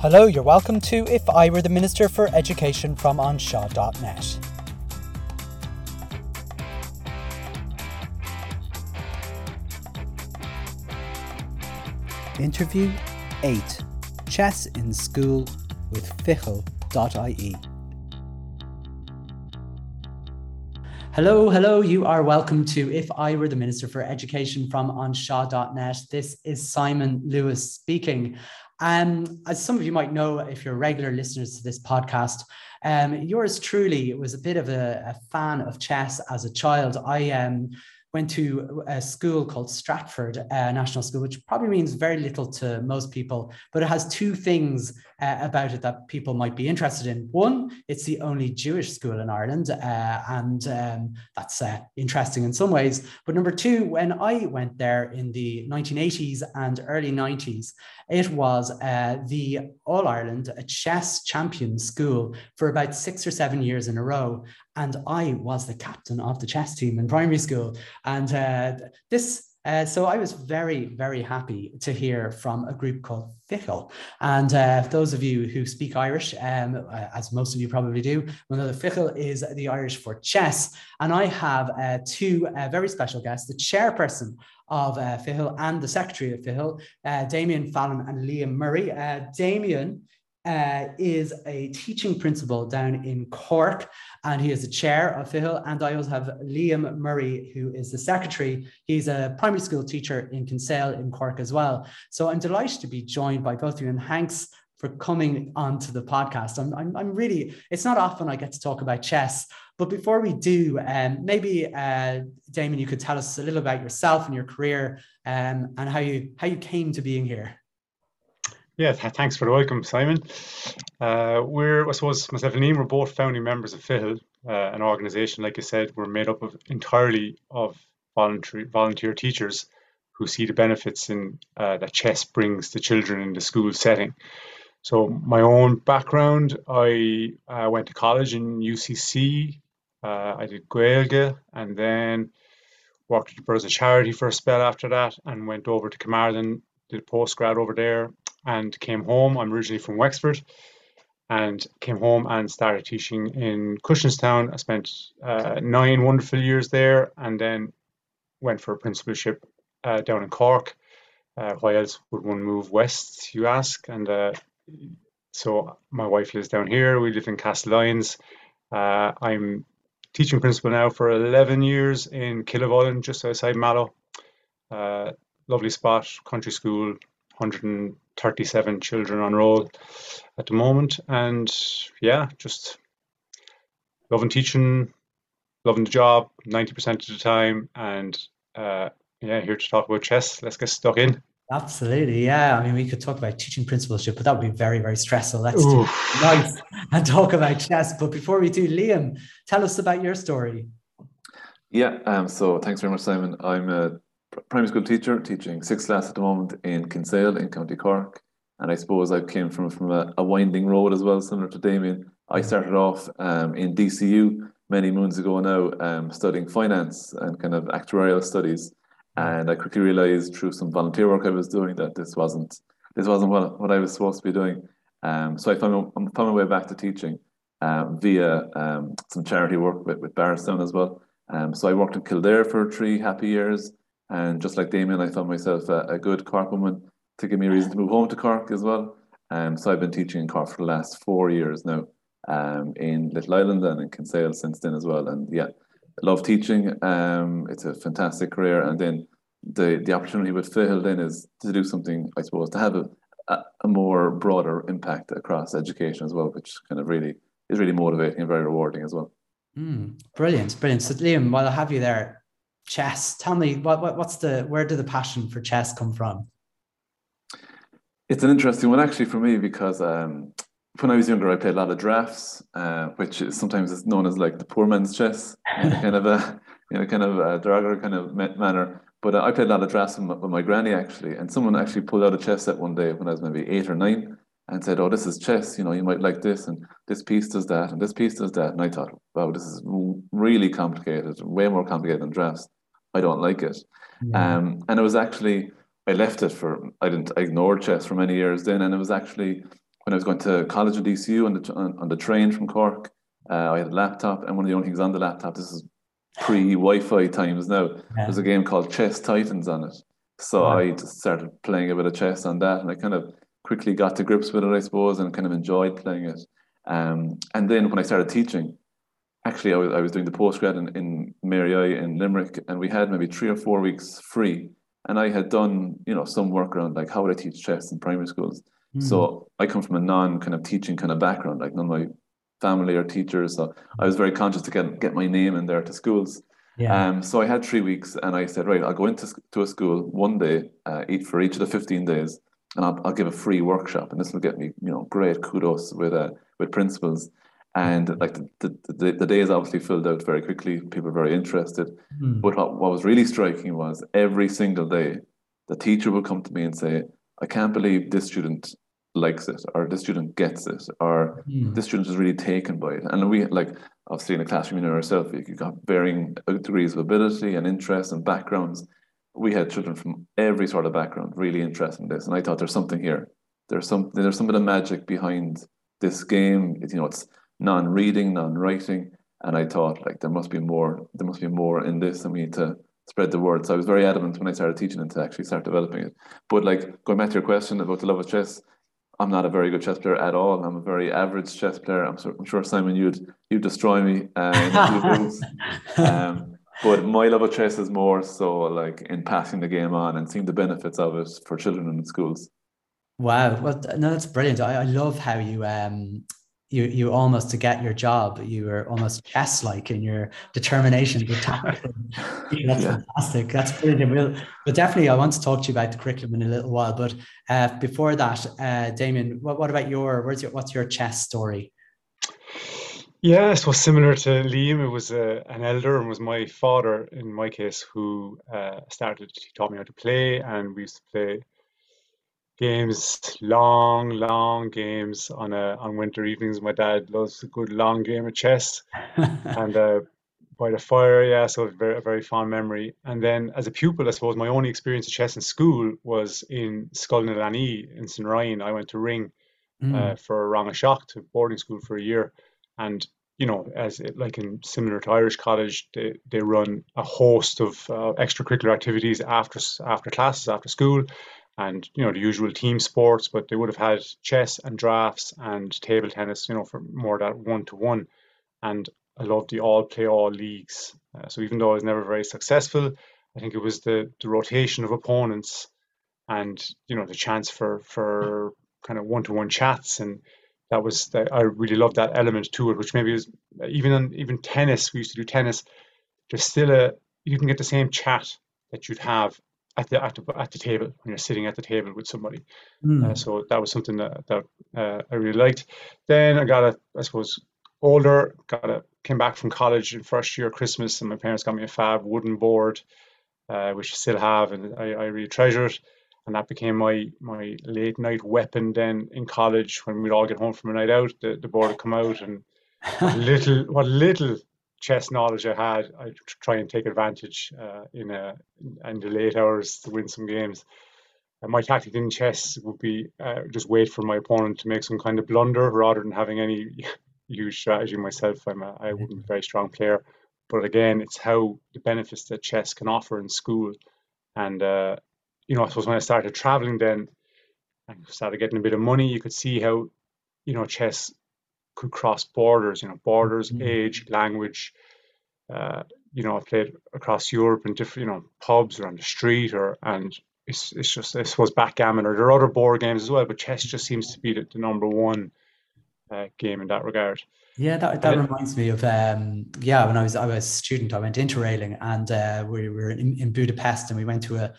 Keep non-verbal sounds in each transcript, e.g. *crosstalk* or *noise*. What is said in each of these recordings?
Hello, you're welcome to If I Were the Minister for Education from anseo.net. Interview 8 Chess in School with Ficheall.ie. Hello, hello. You are welcome to If I Were the Minister for Education from anseo.net. This is Simon Lewis speaking. Um, as some of you might know, if you're regular listeners to this podcast, um, yours truly was a bit of a, a fan of chess as a child. I um, went to a school called Stratford uh, National School, which probably means very little to most people, but it has two things uh, about it that people might be interested in. One, it's the only Jewish school in Ireland, uh, and um, that's uh, interesting in some ways. But number two, when I went there in the 1980s and early 90s, it was uh, the All Ireland chess champion school for about six or seven years in a row. And I was the captain of the chess team in primary school. And uh, this uh, so I was very, very happy to hear from a group called Ficheall. And uh, those of you who speak Irish, um, uh, as most of you probably do, will know that Ficheall is the Irish for chess. And I have uh, two uh, very special guests, the chairperson of uh, and the secretary of Ficheall, Damien Fallon and Liam Murray. Damien uh, is a teaching principal down in Cork, and he is the chair of Ficheall. And I also have Liam Murray, who is the secretary. He's a primary school teacher in Kinsale in Cork as well. So I'm delighted to be joined by both of you, and thanks for coming onto the podcast. I'm, I'm, I'm really, it's not often I get to talk about chess, but before we do, um, maybe uh, Damien, you could tell us a little about yourself and your career um, and how you how you came to being here. Yeah, th- thanks for the welcome, Simon. Uh, we're, I suppose, myself and Liam, we're both founding members of Ficheall, uh, an organisation, like I said, we're made up of entirely of voluntary volunteer teachers who see the benefits in uh, that chess brings to children in the school setting. So my own background, I uh, went to college in UCC. Uh, I did Gaeilge and then worked at the Birds Charity for a spell after that and went over to Carmarthen, did postgrad over there and came home. I'm originally from Wexford and came home and started teaching in Cushinstown. I spent uh, nine wonderful years there and then went for a principalship uh, down in Cork. Uh, why else would one move west, you ask? And uh, so my wife lives down here. We live in Castlelyons. Uh, I'm teaching principal now for 11 years in Killavullen, just outside Mallow. Uh, lovely spot, country school, 137 children on roll at the moment. And yeah, just loving teaching, loving the job 90% of the time. And uh, yeah, here to talk about chess. Let's get stuck in. Absolutely, yeah. I mean, we could talk about teaching principalship, but that would be very, very stressful. Let's do *laughs* nice and talk about chess. But before we do, Liam, tell us about your story. Yeah. Um. So thanks very much, Simon. I'm a primary school teacher, teaching sixth class at the moment in Kinsale in County Cork. And I suppose I came from from a, a winding road as well, similar to Damien. I started off um, in DCU many moons ago now, um, studying finance and kind of actuarial studies. And I quickly realized through some volunteer work I was doing that this wasn't this wasn't what, what I was supposed to be doing. Um, so I found, found my way back to teaching um, via um, some charity work with, with Bardstown as well. Um, so I worked in Kildare for three happy years. And just like Damien, I found myself a, a good Cork woman to give me a reason to move home to Cork as well. Um, so I've been teaching in Cork for the last four years now, um, in Little Island and in Kinsale since then as well. And yeah, love teaching. Um, it's a fantastic career. And then the the opportunity with Ficheall then is to do something, I suppose, to have a, a, a more broader impact across education as well, which kind of really is really motivating and very rewarding as well. Mm, brilliant, brilliant. So Liam, while I have you there, chess. Tell me what, what what's the where did the passion for chess come from? It's an interesting one actually for me because um, when I was younger, I played a lot of drafts, uh, which is sometimes is known as like the poor man's chess, kind of a you know kind of a derogatory kind of manner. But uh, I played a lot of drafts with my, with my granny actually, and someone actually pulled out a chess set one day when I was maybe eight or nine, and said, "Oh, this is chess. You know, you might like this, and this piece does that, and this piece does that." And I thought, "Wow, this is really complicated, way more complicated than drafts." I don't like it. Yeah. Um, and it was actually I left it for I didn't I ignored chess for many years then, and it was actually when I was going to college at DCU on the on, on the train from Cork, uh, I had a laptop, and one of the only things on the laptop, this is pre Wi-Fi times now. Yeah. There's a game called Chess Titans on it, so wow. I just started playing a bit of chess on that, and I kind of quickly got to grips with it, I suppose, and kind of enjoyed playing it. Um, and then when I started teaching, actually, I was, I was doing the postgrad in, in Mary I in Limerick, and we had maybe three or four weeks free. And I had done, you know, some work around like how would I teach chess in primary schools. Mm. So I come from a non kind of teaching kind of background, like none of my family are teachers. So I was very conscious to get get my name in there to schools. Yeah. Um, so I had three weeks, and I said, right, I'll go into to a school one day, uh, eat for each of the fifteen days, and I'll, I'll give a free workshop, and this will get me, you know, great kudos with uh, with principals. And like the, the, the, the day is obviously filled out very quickly. People are very interested. Mm. But what, what was really striking was every single day, the teacher would come to me and say, I can't believe this student likes it or this student gets it or mm. this student is really taken by it and we like obviously in a classroom you know yourself you've got varying degrees of ability and interest and backgrounds we had children from every sort of background really interested in this and i thought there's something here there's some there's some of the magic behind this game it, you know it's non-reading non-writing and i thought like there must be more there must be more in this and we need to spread the word so i was very adamant when i started teaching it to actually start developing it but like going back to your question about the love of chess I'm not a very good chess player at all. I'm a very average chess player. I'm, I'm sure Simon, you'd you'd destroy me uh, *laughs* um, but my love of chess is more so like in passing the game on and seeing the benefits of it for children in schools. Wow, well, no, that's brilliant. I, I love how you um you you almost to get your job you were almost chess like in your determination to tackle *laughs* that's yeah. fantastic that's brilliant we'll, but definitely i want to talk to you about the curriculum in a little while but uh, before that uh, damien what, what about your where's your what's your chess story yeah, so similar to Liam, it was uh, an elder and was my father in my case who uh, started. He taught me how to play, and we used to play games, long, long games on a on winter evenings. My dad loves a good long game of chess, *laughs* and uh, by the fire, yeah, so very a very fond memory. And then as a pupil, I suppose my only experience of chess in school was in Scoil in St Ryan. I went to Ring mm. uh, for Rang Seach to boarding school for a year, and you know, as it, like in similar to Irish College, they, they run a host of uh, extracurricular activities after after classes, after school and you know the usual team sports, but they would have had chess and drafts and table tennis, you know, for more that one to one. And I loved the all play all leagues. Uh, so even though I was never very successful, I think it was the the rotation of opponents and you know the chance for for kind of one to one chats and that was that I really loved that element to it, which maybe is even on even tennis. We used to do tennis. There's still a you can get the same chat that you'd have at the at the, at the table when you're sitting at the table with somebody. Mm. Uh, so that was something that that uh, I really liked. Then I got a I suppose older, got a came back from college in first year Christmas, and my parents got me a fab wooden board, uh, which I still have, and I, I really treasure it. And that became my my late night weapon. Then in college, when we'd all get home from a night out, the, the board would come out, and what *laughs* little what little chess knowledge I had, I try and take advantage uh, in a in the late hours to win some games. And my tactic in chess would be uh, just wait for my opponent to make some kind of blunder rather than having any *laughs* huge strategy myself. I'm a, I wouldn't be a very strong player, but again, it's how the benefits that chess can offer in school. And uh, you know, I suppose when I started traveling, then I started getting a bit of money. You could see how you know chess could cross borders, you know, borders, mm-hmm. age, language. Uh, you know, I've played across Europe in different, you know, pubs or on the street, or and it's it's just I suppose backgammon or there are other board games as well, but chess just seems to be the, the number one uh, game in that regard. Yeah, that, that reminds me of um, yeah. When I was I was a student, I went interrailing, and uh, we were in, in Budapest, and we went to a,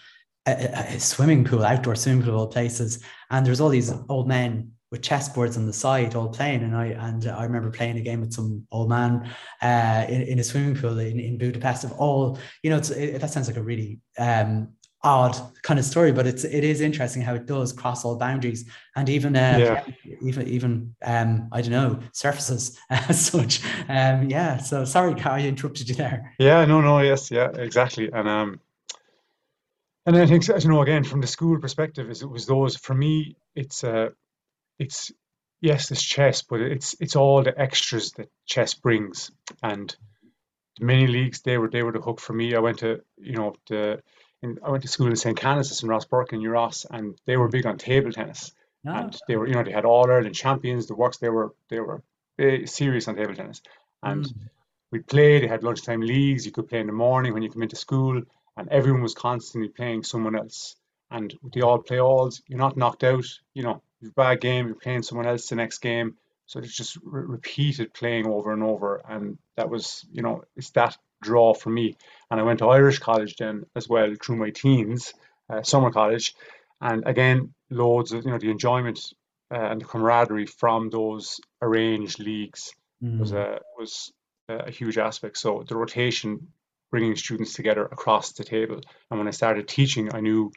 a, a swimming pool, outdoor swimming pool places, and there's all these old men with chessboards on the side all playing. And I and I remember playing a game with some old man uh, in, in a swimming pool in, in Budapest of all you know it, that sounds like a really um, odd kind of story but it's it is interesting how it does cross all boundaries. And even uh, yeah. even even um, I don't know surfaces *laughs* as such. Um, yeah so sorry I interrupted you there. Yeah no no yes yeah exactly. And um and I think as you know again from the school perspective is it was those for me it's uh it's yes, there's chess, but it's it's all the extras that chess brings, and the mini leagues they were they were the hook for me. I went to you know the in, I went to school in St. Canice's in Rosbercon in Ross, and they were big on table tennis. Oh. And they were, you know, they had all Ireland champions, the works. They were, they were serious on table tennis, and mm. we played. They had lunchtime leagues. You could play in the morning when you come into school, and everyone was constantly playing someone else. And with the all play alls, you're not knocked out. You know, you've a bad game, you're playing someone else the next game. So it's just re- repeated playing over and over, and that was, you know, it's that draw for me. And I went to Irish college then as well through my teens, uh, summer college, and again, loads of you know the enjoyment uh, and the camaraderie from those arranged leagues mm. was a was a huge aspect. So the rotation, bringing students together across the table, and when I started teaching, I knew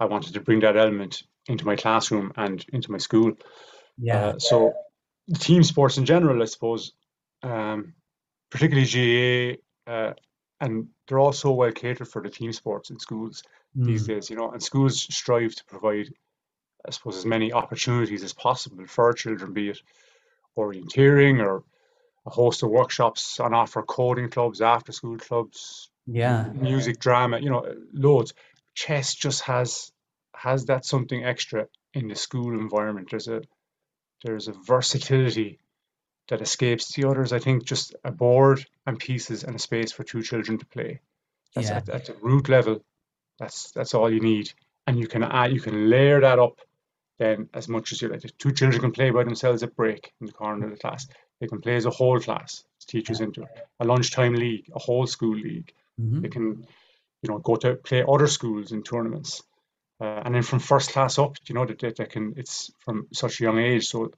I wanted to bring that element into my classroom and into my school. Yeah. Uh, so team sports in general, I suppose, um, particularly GAA uh, and they're all so well catered for the team sports in schools mm. these days, you know, and schools strive to provide, I suppose, as many opportunities as possible for children, be it orienteering or a host of workshops on offer, coding clubs, after school clubs, yeah, music, drama, you know, loads. Chess just has has that something extra in the school environment. There's a there's a versatility that escapes the others. I think just a board and pieces and a space for two children to play. That's yeah. at, at, the root level. That's that's all you need, and you can add, you can layer that up. Then as much as you like, two children can play by themselves at break in the corner of the class. They can play as a whole class. Teachers into it. A lunchtime league, a whole school league. Mm-hmm. They can, you know, go to play other schools in tournaments. Uh, and then from first class up, you know, that they, they, can. It's from such a young age, so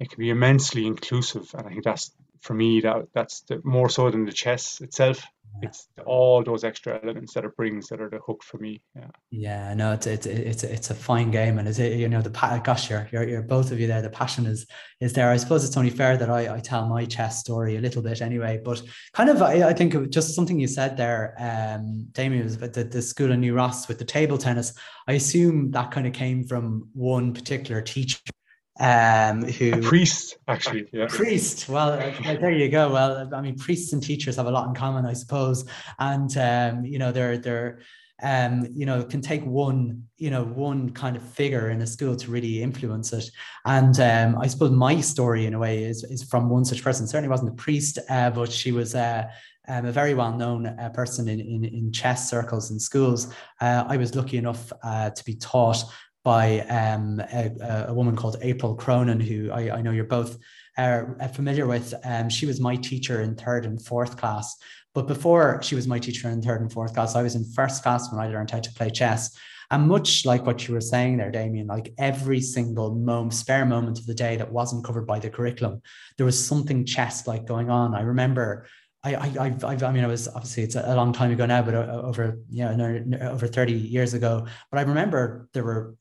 it can be immensely inclusive, and I think that's for me that that's the, more so than the chess itself. It's all those extra elements that it brings that are the hook for me. Yeah. Yeah. No, it's it's it's it's a fine game, and is it you know the gosh, you're, you're you're both of you there. The passion is is there. I suppose it's only fair that I I tell my chess story a little bit anyway, but kind of I, I think just something you said there, um, Damien, was about the, the school in New Ross with the table tennis. I assume that kind of came from one particular teacher um, who a priest actually yeah priest well uh, there you go well i mean priests and teachers have a lot in common i suppose and um, you know they're they're um, you know, can take one, you know, one kind of figure in a school to really influence it. And um, I suppose my story, in a way, is is from one such person. Certainly wasn't a priest, uh, but she was uh, um, a very well known uh, person in, in, in chess circles and schools. Uh, I was lucky enough uh, to be taught by um, a, a, woman called April Cronin, who I, I know you're both uh, familiar with. Um, she was my teacher in third and fourth class. But before she was my teacher in third and fourth class, I was in first class when I learned how to play chess. And much like what you were saying there, Damien, like every single moment, spare moment of the day that wasn't covered by the curriculum, there was something chess like going on. I remember I, I, I, I mean, I was obviously it's a long time ago now, but uh, over, you know, over 30 years ago. But I remember there were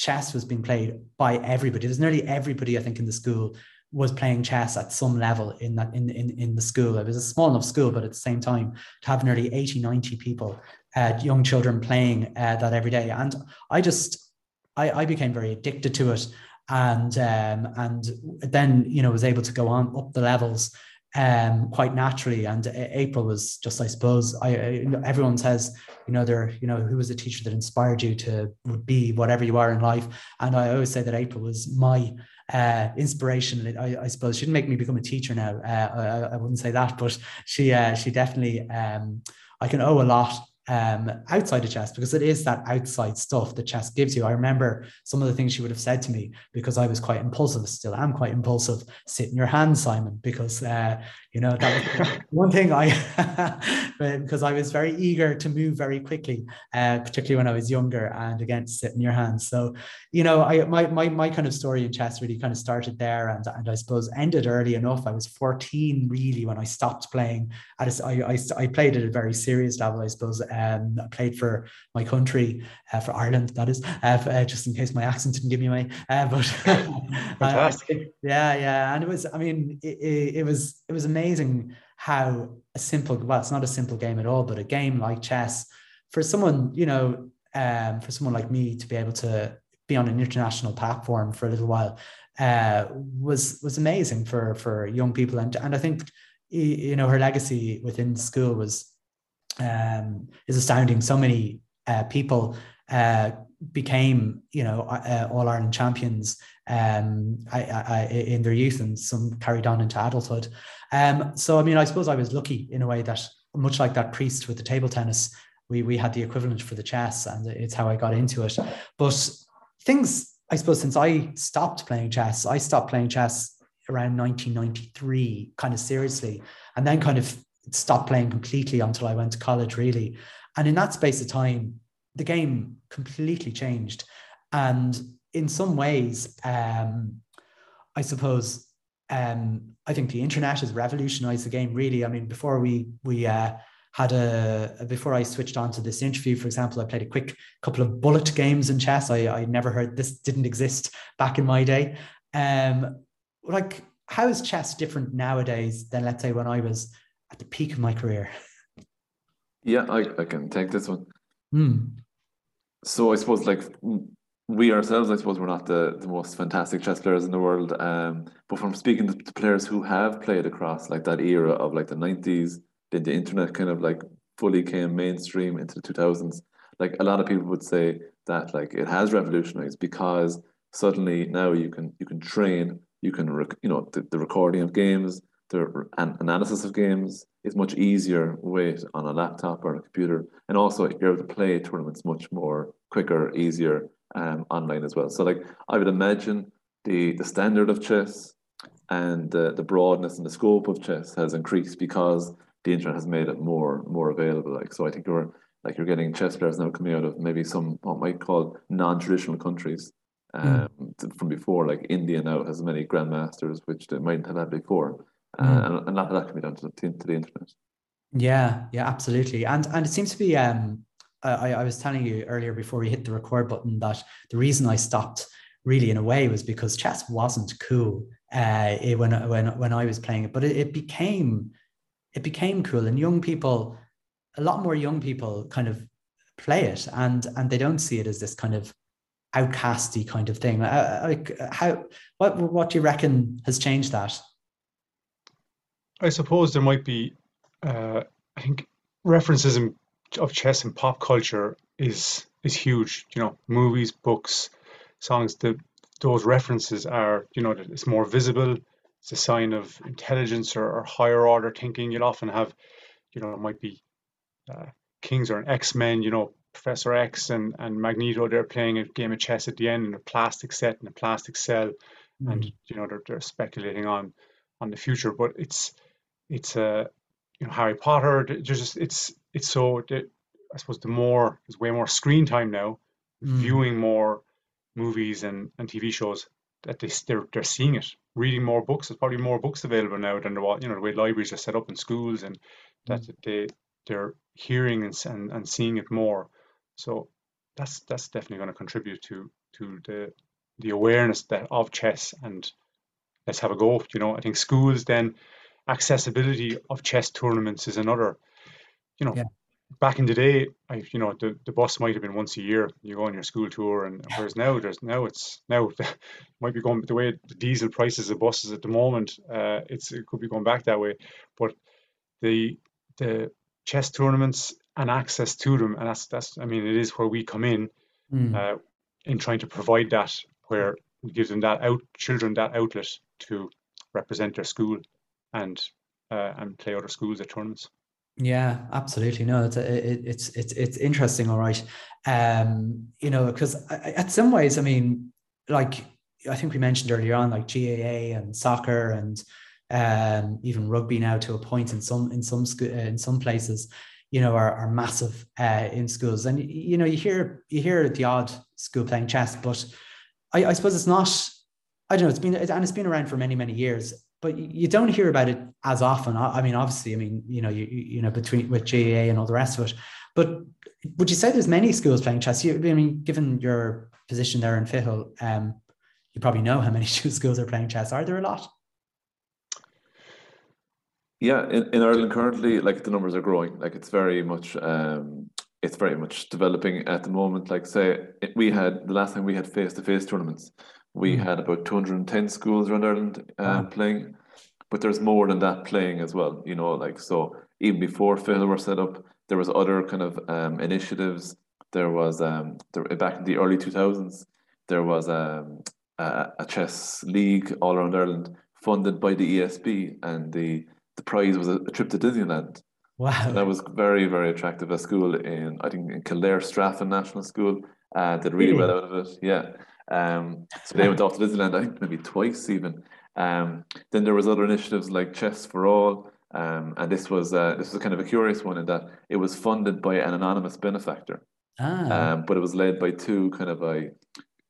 chess was being played by everybody. There's nearly everybody, I think, in the school was playing chess at some level in that in, in, in the school. It was a small enough school, but at the same time, to have nearly 80, 90 people, uh, young children playing uh, that every day. And I just, I, I became very addicted to it. And um, and then you know was able to go on up the levels um, quite naturally. And April was just, I suppose, I, I everyone says, you know, there, you know, who was the teacher that inspired you to be whatever you are in life. And I always say that April was my uh, inspiration. I, I, suppose she didn't make me become a teacher now. Uh, I, I, wouldn't say that, but she, uh, she definitely, um, I can owe a lot um, outside of chess because it is that outside stuff that chess gives you. I remember some of the things she would have said to me because I was quite impulsive, still am quite impulsive. Sit in your hands, Simon, because uh, you know that was *laughs* one thing I *laughs* because I was very eager to move very quickly, uh, particularly when I was younger. And again, sit in your hands. So you know, I my my my kind of story in chess really kind of started there, and and I suppose ended early enough. I was 14 really when I stopped playing. I I, I played at a very serious level, I suppose. Um, I played for my country, uh, for Ireland, that is, uh, uh, just in case my accent didn't give me away. Uh, *laughs* but *laughs* fantastic. yeah, yeah, and it was. I mean, it, it, it was it was amazing how a simple. Well, it's not a simple game at all, but a game like chess for someone, you know, um, for someone like me to be able to be on an international platform for a little while uh, was was amazing for for young people and and I think you know her legacy within school was um, is astounding. So many uh, people uh, became you know uh, all Ireland champions um, I, I, in their youth and some carried on into adulthood. Um, so I mean I suppose I was lucky in a way that much like that priest with the table tennis we we had the equivalent for the chess and it's how I got into it. But things I suppose since I stopped playing chess, I stopped playing chess around 1993, kind of seriously, and then kind of stopped playing completely until I went to college, really. And in that space of time, the game completely changed. And in some ways, um, I suppose um, I think the internet has revolutionized the game. Really, I mean, before we we uh, had a before I switched on to this interview, for example, I played a quick couple of bullet games in chess. I I never heard this didn't exist back in my day. Um, like how is chess different nowadays than let's say when I was at the peak of my career? Yeah, I, I can take this one. Hmm. So I suppose like we ourselves, I suppose we're not the, the most fantastic chess players in the world. Um, but from speaking to, to players who have played across like that era of like the nineties, then the internet kind of like fully came mainstream into the two thousands. Like a lot of people would say that like it has revolutionized because suddenly now you can you can train you can rec- you know the, the recording of games the an- analysis of games is much easier with on a laptop or a computer and also you're able to play tournaments much more quicker easier um, online as well so like i would imagine the the standard of chess and the, the broadness and the scope of chess has increased because the internet has made it more more available like so i think you're like you're getting chess players now coming out of maybe some what might call non-traditional countries Hmm. um, mm. from before. Like India now has many grandmasters, which they mightn't have had before, uh, mm. and, and that, that can be done to, to, to, the internet. Yeah, yeah, absolutely, and and it seems to be. Um, I, I was telling you earlier before we hit the record button that the reason I stopped really in a way was because chess wasn't cool uh, when when when I was playing it, but it, it became it became cool, and young people, a lot more young people, kind of play it, and and they don't see it as this kind of outcasty kind of thing. Uh, uh, like how what what do you reckon has changed that? I suppose there might be. Uh, I think references in, of chess in pop culture is is huge. You know, movies, books, songs. The those references are you know it's more visible. It's a sign of intelligence or, or higher order thinking. You'll often have, you know, it might be uh, Kings or an X Men. You know, Professor X and, and Magneto, they're playing a game of chess at the end in a plastic set in a plastic cell, mm. and you know they're, they're speculating on on the future. But it's it's a uh, you know Harry Potter. There's just it's it's so I suppose the more there's way more screen time now, mm. viewing more movies and, and TV shows that they they're, they're seeing it. Reading more books. There's probably more books available now than was. You know the way libraries are set up in schools and that mm. they they're hearing and, and, and seeing it more. So that's that's definitely going to contribute to to the the awareness that of chess and let's have a go. You know, I think schools then accessibility of chess tournaments is another. You know, yeah. back in the day, I you know the, the bus might have been once a year. You go on your school tour, and whereas now there's now it's now *laughs* might be going the way the diesel prices of buses at the moment. Uh, it's it could be going back that way, but the the chess tournaments and access to them. And that's that's I mean, it is where we come in mm. uh, in trying to provide that where we give them that out children that outlet to represent their school and uh, and play other schools at tournaments. Yeah, absolutely. No, it's it, it's it's it's interesting. All right, um, you know, because at some ways, I mean, like I think we mentioned earlier on, like GAA and soccer and um, even rugby now to a point in some in some uh, in some places you know, are, are massive uh, in schools. And you know, you hear you hear the odd school playing chess, but I, I suppose it's not. I don't know. It's been and it's been around for many many years, but you don't hear about it as often. I mean, obviously, I mean, you know, you you know, between with GAA and all the rest of it. But would you say there's many schools playing chess? You, I mean, given your position there in Ficheall, um, you probably know how many *laughs* schools are playing chess. Are there a lot? Yeah, in, in Ireland currently, like the numbers are growing. Like it's very much um, it's very much developing at the moment. Like say, we had the last time we had face to face tournaments, we mm. had about 210 schools around Ireland um, wow. playing, but there's more than that playing as well. You know, like so even before Ficheall were set up, there was other kind of um, initiatives. There was um, there, back in the early 2000s, there was um, a, a chess league all around Ireland funded by the ESB, and the the prize was a, a trip to Disneyland. Wow. So that was very, very attractive. A school in, I think, in Kildare Straffan National School uh, did really, really, well out of it. Yeah. Um, so they went off to Disneyland, I think maybe twice even. Um, then there was other initiatives like Chess for All, um, and this was uh, this was kind of a curious one in that it was funded by an anonymous benefactor, ah. um, but it was led by two kind of a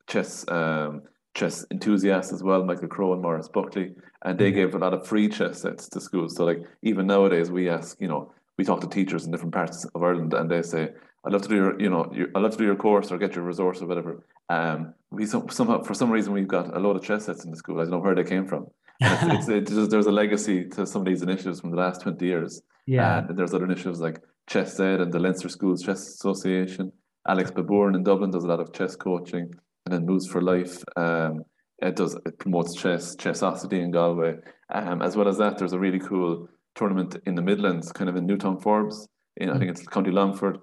chess um, chess enthusiasts as well, Michael Crow and Morris Buckley, and they mm-hmm. gave a lot of free chess sets to schools. So like even nowadays, we ask you know we talk to teachers in different parts of Ireland, and they say, "I'd love to do your, you know, your, I'd love to do your course or get your resource or whatever." Um, we some, somehow for some reason we've got a lot of chess sets in the school. I don't know where they came from. *laughs* it's, it's, it's, there's a legacy to some of these initiatives from the last twenty years. Yeah, and there's other initiatives like Chess Ed and the Leinster Schools Chess Association. Alex Babourne in Dublin does a lot of chess coaching, and then Moves for Life. Um, it does it promotes chess, Chessosity in Galway. Um, as well as that, there's a really cool tournament in the Midlands, kind of in Newtownforbes. In, I think it's County Longford,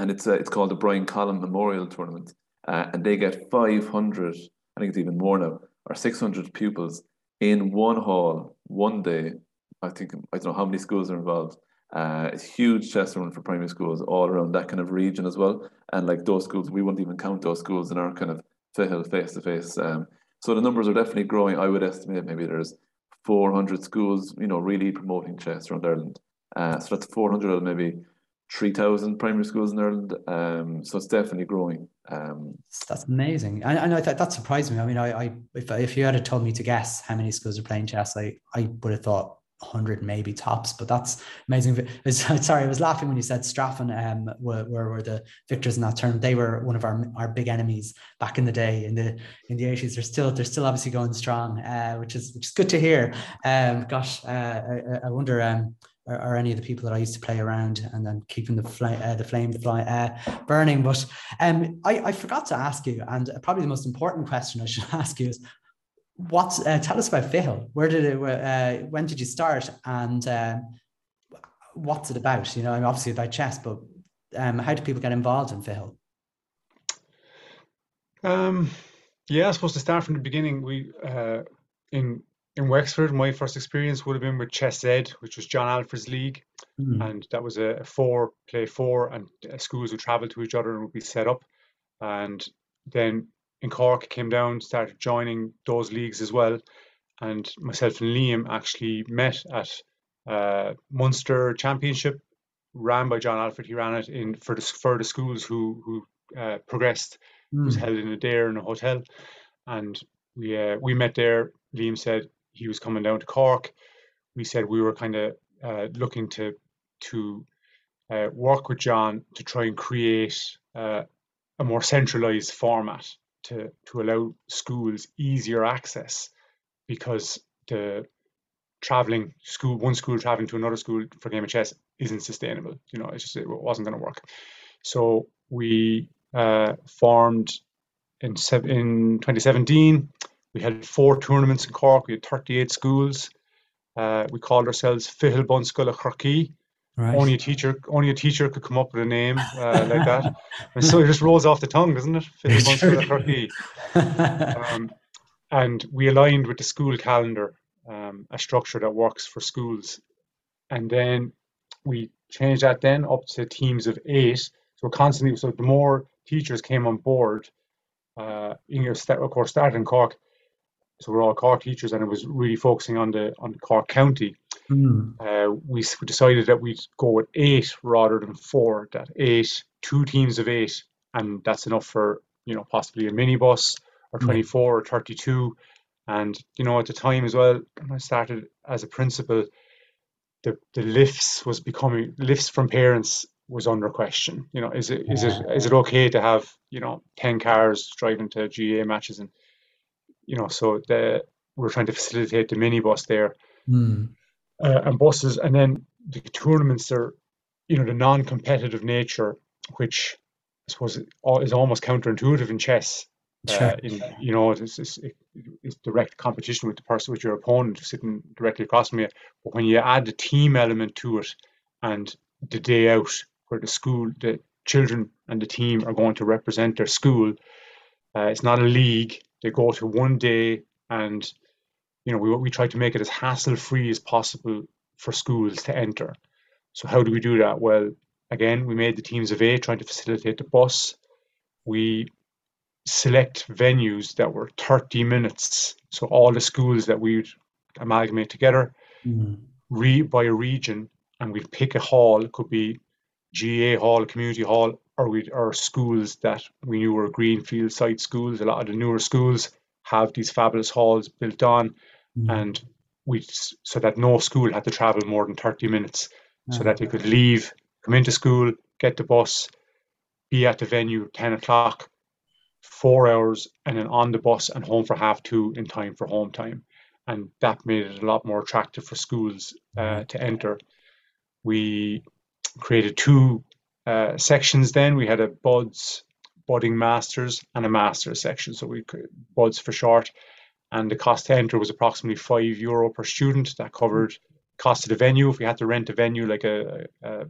and it's uh, it's called the Brian Collum Memorial Tournament, uh, and they get 500. I think it's even more now, or 600 pupils in one hall, one day. I think I don't know how many schools are involved. Uh, it's huge chess tournament for primary schools all around that kind of region as well. And like those schools, we wouldn't even count those schools in our kind of face to face. So the numbers are definitely growing. I would estimate maybe there's 400 schools, you know, really promoting chess around Ireland. Uh, so that's 400 of maybe 3,000 primary schools in Ireland. Um, so it's definitely growing. Um, that's amazing. And, and I thought that surprised me. I mean, I, I if, if you had told me to guess how many schools are playing chess, I, I would have thought 100 maybe tops, but that's amazing. *laughs* Sorry, I was laughing when you said Straffan um, were, were, were, the victors in that tournament. They were one of our, our big enemies back in the day in the in the 80s. They're still they're still obviously going strong, uh, which is which is good to hear. Um, gosh, uh, I, I, wonder um, are, are, any of the people that I used to play around and then keeping the flame uh, the flame the fly, uh, burning. But um, I, I forgot to ask you, and probably the most important question I should *laughs* ask you is what's uh, tell us about Ficheall. Where did it? Uh, when did you start? And uh, what's it about? You know, I'm obviously about chess, but um, how do people get involved in Ficheall? Um, yeah, I suppose to start from the beginning, we uh, in in Wexford, my first experience would have been with Chess Ed, which was John Alford's league, mm. and that was a four play four, and uh, schools would travel to each other and would be set up, and then in Cork came down, started joining those leagues as well. And myself and Liam actually met at uh, Munster Championship, ran by John Alford. He ran it in for the for the schools who who uh, progressed. Mm. It was hmm. held in a dare in a hotel, and we uh, we met there. Liam said he was coming down to Cork. We said we were kind of uh, looking to to uh, work with John to try and create uh, a more centralized format to, to allow schools easier access because the traveling school one school traveling to another school for game of chess isn't sustainable you know it's just it wasn't going to work so we uh, formed in, in 2017 we had four tournaments in cork. We had 38 schools. Uh, we called ourselves Ficheall Bunskula Churkey Right. Only a teacher, only a teacher could come up with a name uh, *laughs* like that, and so it just rolls off the tongue, doesn't it? *laughs* um, and we aligned with the school calendar, um, a structure that works for schools, and then we changed that then up to teams of eight. So constantly, so the more teachers came on board, uh, you know, of course, started in Cork, so we're all Cork teachers, and it was really focusing on the on Cork County. Mm. Uh, we decided that we'd go with eight rather than four. That eight, two teams of eight, and that's enough for you know possibly a minibus or hmm. 24 or 32. And you know at the time as well, when I started as a principal, the the lifts was becoming lifts from parents was under question. You know, is it is it is it okay to have you know ten cars driving to GAA matches and you know so the we're trying to facilitate the minibus there. Mm uh, and buses, and then the tournaments are, you know, the non-competitive nature which I suppose is almost counterintuitive in chess. Sure. Uh, in, you know, it's, it's, it's, direct competition with the person, with your opponent sitting directly across from you. But when you add the team element to it and the day out where the school, the children and the team are going to represent their school, uh, it's not a league. They go to one day and, you know, we, we try to make it as hassle free as possible for schools to enter. So how do we do that? Well, again, we made the teams of eight trying to facilitate the bus. We select venues that were 30 minutes. So all the schools that we'd amalgamate together mm-hmm. re, by a region and we'd pick a hall. It could be GAA hall, community hall, or we or schools that we knew were greenfield site schools. A lot of the newer schools have these fabulous halls built on, mm-hmm. and we so that no school had to travel more than 30 minutes, mm-hmm. so that they could leave, come into school, get the bus, be at the venue 10 o'clock, four hours and then on the bus and home for half two in time for home time. And that made it a lot more attractive for schools uh, mm-hmm. to enter. We created two uh, sections then. We had a buds, budding masters, and a master's section. So we buds for short. And the cost to enter was approximately five euro per student. That covered cost of the venue if we had to rent a venue like a, a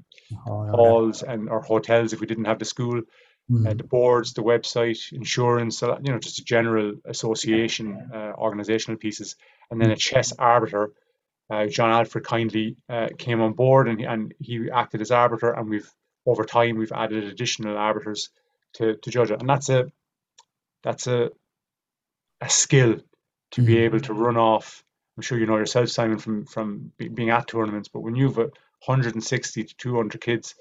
oh, halls and or hotels if we didn't have the school mm. uh, the boards, the website, insurance, you know, just a general association, uh, organizational pieces, and then a chess arbiter. Uh, John Alfred kindly uh, came on board and, and he acted as arbiter, and we've over time we've added additional arbiters to, to judge it, and that's a that's a a skill to mm. be able to run off. I'm sure you know yourself, Simon, from from being at tournaments. But when you've 160 to 200 kids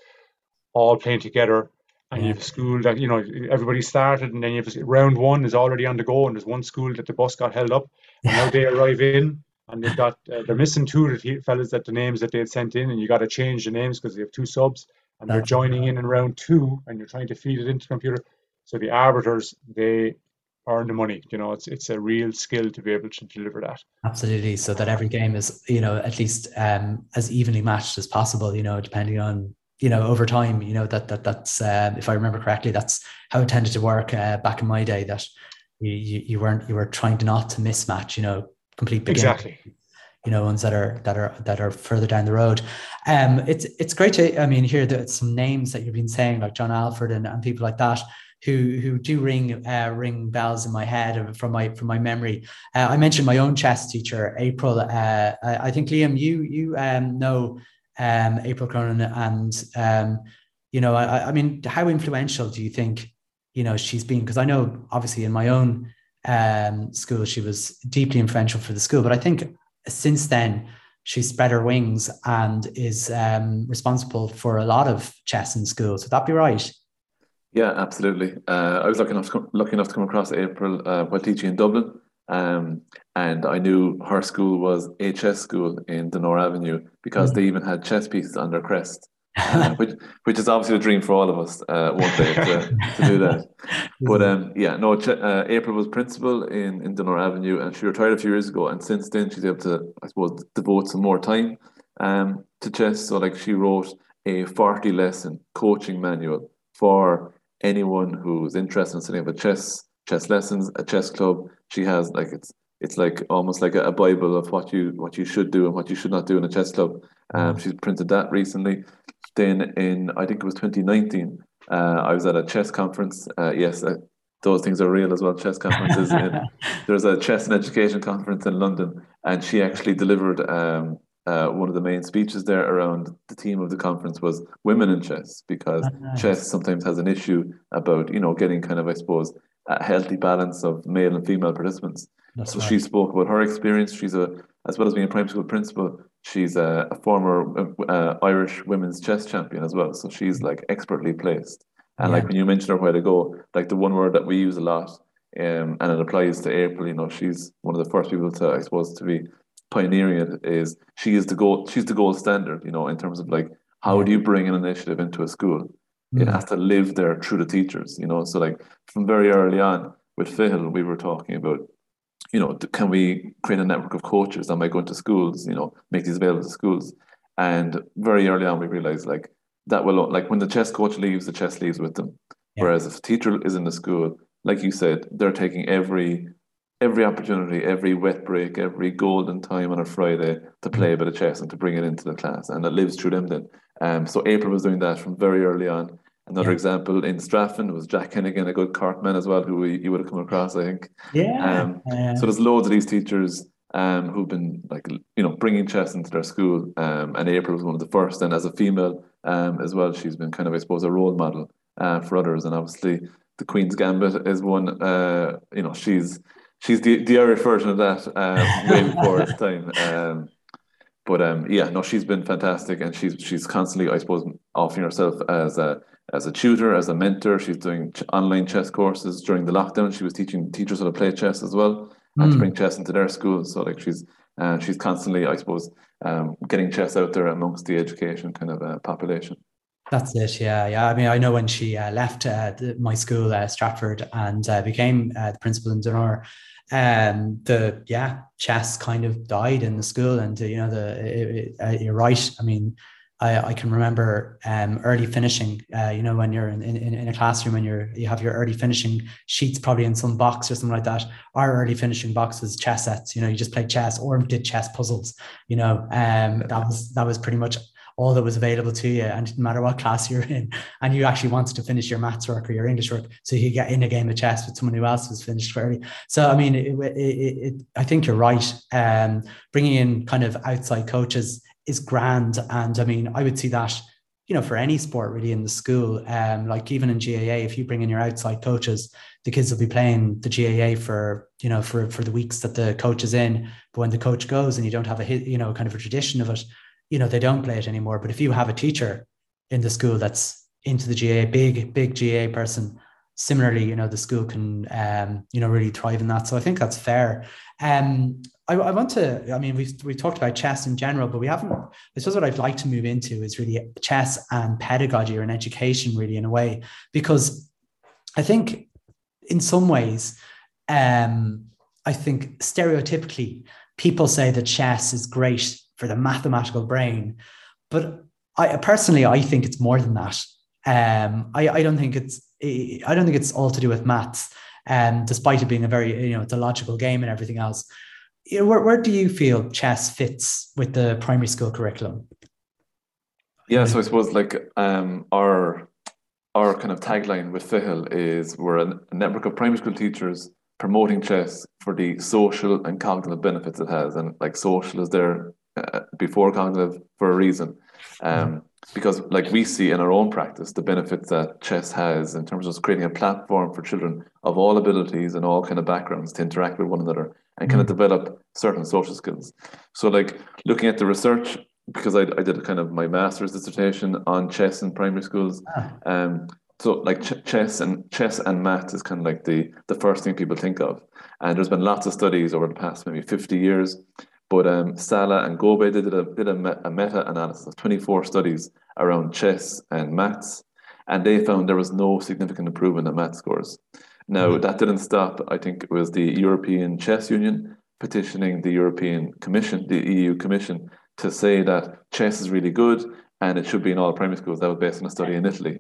all playing together and you have a school that you know everybody started and then you have round one is already on the go and there's one school that the bus got held up and now they arrive in and they've got uh, they're missing two that fellas that the names that they had sent in and you got to change the names because they have two subs and they're joining in in round two and you're trying to feed it into the computer. So the arbiters they earn the money you know it's it's a real skill to be able to deliver that. Absolutely. So that every game is you know at least um, as evenly matched as possible you know depending on you know over time you know that that that's uh, if i remember correctly that's how it tended to work uh, back in my day that you, you, you weren't you were trying to not to mismatch you know complete exactly you know ones that are that are that are further down the road um it's it's great to i mean hear that some names that you've been saying like john alfred and, and people like that who who do ring uh, ring bells in my head from my from my memory. Uh, I mentioned my own chess teacher, April. Uh, I, I, think Liam, you you um, know um, April Cronin, and um, you know, I, I, mean, how influential do you think you know she's been? Because I know, obviously, in my own um, school, she was deeply influential for the school, but I think since then she spread her wings and is um, responsible for a lot of chess in schools. Would that be right? Yeah, absolutely. Uh, I was lucky enough to come, lucky enough to come across April uh, while teaching in Dublin. Um, and I knew her school was a chess school in Donore Avenue because mm. they even had chess pieces on their crest, uh, *laughs* which which is obviously a dream for all of us uh, one day to, to do that. *laughs* But um, yeah, no, uh, April was principal in, in Donore Avenue and she retired a few years ago. And since then, she's able to, I suppose, devote some more time um, to chess. So, like, she wrote a 40 lesson coaching manual for anyone who's interested in setting up a chess chess lessons, a chess club. She has like it's it's like almost like a, a, bible of what you what you should do and what you should not do in a chess club. Um, mm. she's printed that recently. Then in I think it was 2019, uh, I was at a chess conference. Uh, yes, uh, those things are real as well. Chess conferences. *laughs* in, there's a chess and education conference in London, and she actually delivered um, uh, one of the main speeches there around the theme of the conference was women in chess because oh, nice. chess sometimes has an issue about you know getting kind of I suppose a healthy balance of male and female participants. That's so right. she spoke about her experience. She's a, as well as being a primary school principal, she's a, a former uh, Irish women's chess champion as well. So she's like expertly placed. And yeah. like when you mentioned her a while ago, like the one word that we use a lot, um, and it applies to April. You know, she's one of the first people to, I suppose, to be pioneering it. Is she is the gold? She's the gold standard. You know, in terms of like how do you bring an initiative into a school? Mm. It has to live there through the teachers, you know. So like from very early on with Ficheall, we were talking about, you know, can we create a network of coaches that might go into schools, you know, make these available to schools. And very early on we realized like that will like when the chess coach leaves, the chess leaves with them. Yeah. Whereas if a teacher is in the school, like you said, they're taking every every opportunity, every wet break, every golden time on a Friday to play a bit of chess and to bring it into the class, and it lives through them. Then, um, so April was doing that from very early on. Another yeah. example in Straffin was Jack Hennigan, a good Corkman as well, who you would have come across, I think. Yeah. Um, so there's loads of these teachers um, who've been like you know bringing chess into their school, um, and April was one of the first. And as a female um, as well, she's been kind of I suppose a role model uh, for others. And obviously, the Queen's Gambit is one. Uh, you know, she's she's the, the Irish version of that um, way before its *laughs* time. Um, but um, yeah, no, she's been fantastic, and she's she's constantly, I suppose, offering herself as a as a tutor, as a mentor. She's doing ch- online chess courses during the lockdown. She was teaching teachers how to play chess as well, mm. and to hmm. bring chess into their schools. So like she's uh, she's constantly, I suppose, um, getting chess out there amongst the education kind of uh, population. That's it. Yeah, yeah. I mean, I know when she uh, left uh, the, my school, uh, Stratford, and uh, became uh, the principal in Donor, um, the yeah, chess kind of died in the school, and you know, the it, it, uh, you're right. I mean, I, I can remember um, early finishing. you know, when you're in, in, in a classroom and you're you have your early finishing sheets probably in some box or something like that. Our early finishing box was chess sets. You know, you just played chess or did chess puzzles. You know, um, that was that was pretty much all that was available to you and no matter what class you're in and you actually wanted to finish your maths work or your english work so you get in a game of chess with someone who else was finished early so i mean it, it, it, i think you're right um, bringing in kind of outside coaches is grand. And i mean i would see that you know for any sport really in the school um, like even in gaa if you bring in your outside coaches the kids will be playing the gaa for you know for for the weeks that the coach is in. But when the coach goes and you don't have a you know kind of a tradition of it you know they don't play it anymore. But if you have a teacher in the school that's into the GAA big big GAA person similarly you know the school can um, you know really thrive in that so I think that's fair um, I, I, want to I mean we've we talked about chess in general but we haven't I suppose what I'd like to move into is really chess and pedagogy or an education really in a way because I think in some ways um, I think stereotypically people say that chess is great for the mathematical brain. But I personally, I think it's more than that. Um, I, I don't think it's I don't think it's all to do with maths. Um, despite it being a very you know it's a logical game and everything else. You know, where, where do you feel chess fits with the primary school curriculum? Yeah, so I suppose like um, our our kind of tagline with Ficheall is we're a network of primary school teachers promoting chess for the social and cognitive benefits it has, and like social is there uh, before cognitive for a reason. Um, because like we see in our own practice the benefits that chess has in terms of creating a platform for children of all abilities and all kind of backgrounds to interact with one another and kind of mm. develop certain social skills so like looking at the research because I, I did kind of my master's dissertation on chess in primary schools ah. um so like ch- chess and chess and math is kind of like the the first thing people think of and there's been lots of studies over the past maybe 50 years but um, Sala and Gobet did a, did a, a meta-analysis of 24 studies around chess and maths, and they found there was no significant improvement in math scores. Now, mm-hmm. that didn't stop. I think it was the European Chess Union petitioning the European Commission, the EU Commission, to say that chess is really good and it should be in all primary schools. That was based on a study in Italy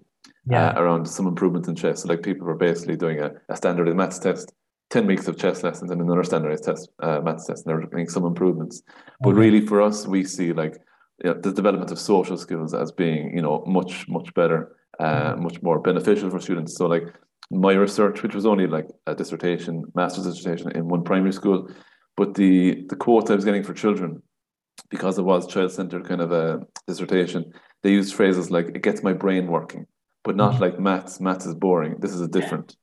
yeah. uh, around some improvements in chess. So like people were basically doing a, a standard maths test 10 weeks of chess lessons and another standardized test, uh, maths test, and they're making some improvements. But really, for us, we see like you know, the development of social skills as being, you know, much, much better, uh, mm-hmm. much more beneficial for students. So, like my research, which was only like a dissertation, master's dissertation in one primary school, but the the quote I was getting for children, because it was child centered kind of a dissertation, they used phrases like "it gets my brain working," but not mm-hmm. like maths. Maths is boring. This is a different.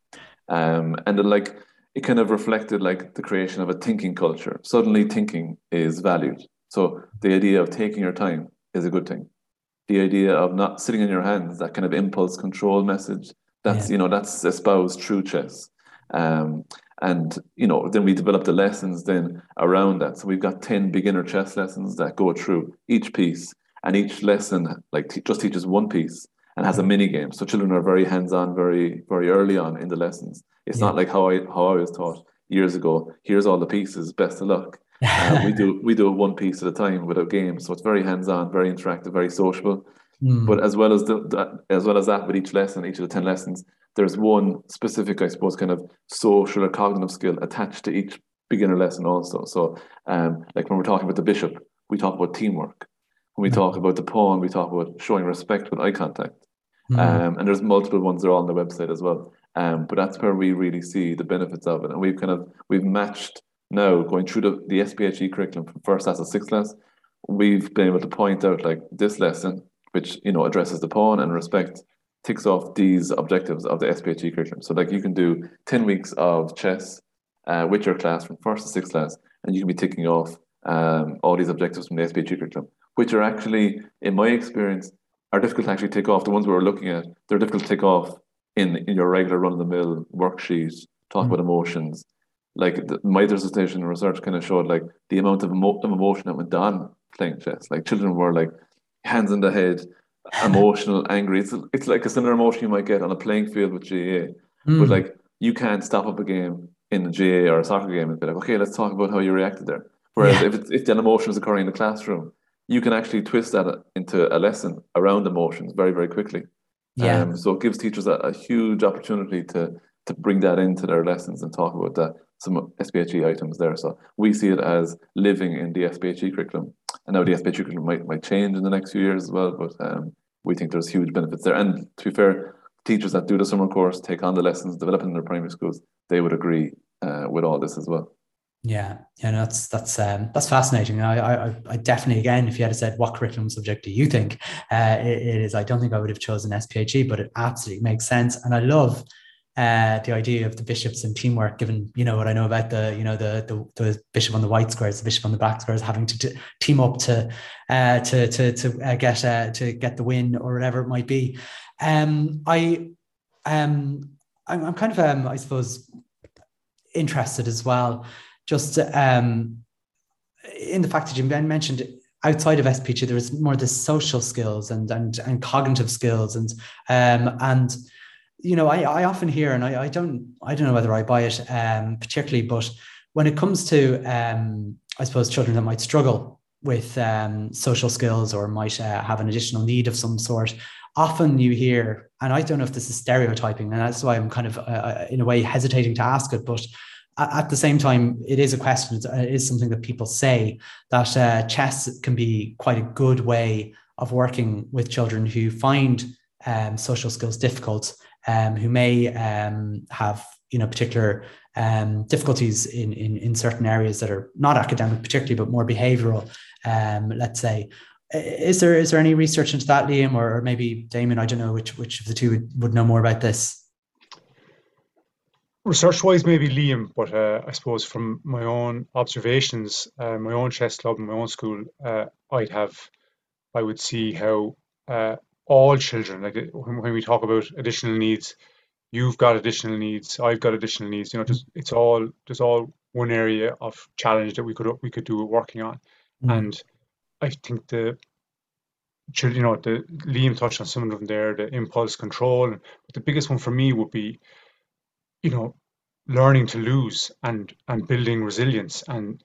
Um, and like it kind of reflected like the creation of a thinking culture. Suddenly, thinking is valued. So the idea of taking your time is a good thing. The idea of not sitting in your hands, that kind of impulse control message, that's yeah. you know that's espoused through chess. Um, and you know, then we developed the lessons then around that. So we've got ten beginner chess lessons that go through each piece, and each lesson like t- just teaches one piece and has a mini game. So children are very hands on, very very early on in the lessons. It's yeah. not like how I how I was taught years ago. Here's all the pieces. Best of luck. *laughs* Uh, we do we do it one piece at a time with a game, so it's very hands on, very interactive, very sociable. Mm. But as well as the, the, as well as that, with each lesson, each of the ten lessons, there's one specific, I suppose, kind of social or cognitive skill attached to each beginner lesson also. So, um, like when we're talking about the bishop, we talk about teamwork. When we mm. talk about the pawn, we talk about showing respect with eye contact. Mm. Um, and there's multiple ones that are all on the website as well. Um, but that's where we really see the benefits of it. And we've kind of we've matched now going through the, the SPHE curriculum from first class to sixth class. We've been able to point out like this lesson, which you know addresses the pawn and respect, ticks off these objectives of the SPHE curriculum. So like you can do 10 weeks of chess uh, with your class from first to sixth class, and you can be ticking off um, all these objectives from the SPHE curriculum, which are actually, in my experience, are difficult to actually take off. The ones we were looking at, they're difficult to take off in, in your regular run of the mill worksheets, talk mm. about emotions. Like the, my dissertation research kind of showed like the amount of, emo- of emotion that went on playing chess. Like children were like hands in the head, emotional, *laughs* angry. It's, it's like a similar emotion you might get on a playing field with GAA. Mm. But like you can't stop up a game in a GAA or a soccer game and be like, okay, let's talk about how you reacted there. Whereas yeah. if, it's, if the emotion is occurring in the classroom, you can actually twist that into a lesson around emotions very, very quickly. Yeah. Um, so it gives teachers a, a, huge opportunity to to bring that into their lessons and talk about that some SPHE items there. So we see it as living in the SPHE curriculum. And now the SPHE curriculum might, might change in the next few years as well, but um, we think there's huge benefits there. And to be fair, teachers that do the summer course, take on the lessons, develop in their primary schools, they would agree uh, with all this as well. Yeah, yeah, no, that's that's um, that's fascinating. I, I, I definitely, again, if you had said what curriculum subject do you think uh, it, it is, I don't think I would have chosen SPHE, but it absolutely makes sense, and I love uh, the idea of the bishops and teamwork. Given you know what I know about the you know the the, the bishop on the white squares, the bishop on the black squares, having to t- team up to uh, to to to uh, get uh, to get the win or whatever it might be. Um, I um, I'm, I'm kind of um, I suppose interested as well, just um, in the fact that you mentioned outside of SPHE, there is more of the social skills and and and cognitive skills and um, and you know I, I often hear and I, I don't I don't know whether I buy it um, particularly, but when it comes to um, I suppose children that might struggle with um, social skills or might uh, have an additional need of some sort, often you hear, and I don't know if this is stereotyping, and that's why I'm kind of uh, uh in a way hesitating to ask it, but at the same time, it is a question. It is something that people say that uh, chess can be quite a good way of working with children who find um, social skills difficult, um, who may um, have you know particular um, difficulties in, in in certain areas that are not academic, particularly, but more behavioural. Um, let's say, is there is there any research into that, Liam, or, maybe Damien? I don't know which which of the two would, would know more about this. Research wise, maybe Liam, but uh, I suppose from my own observations, uh, my own chess club and my own school, uh, I'd have, I would see how uh, all children, like when, when, we talk about additional needs, you've got additional needs, I've got additional needs. You know, just it's all there's all one area of challenge that we could we could do working on, mm. and I think the you know the Liam touched on some of them there, the impulse control, but the biggest one for me would be you know, learning to lose and and building resilience and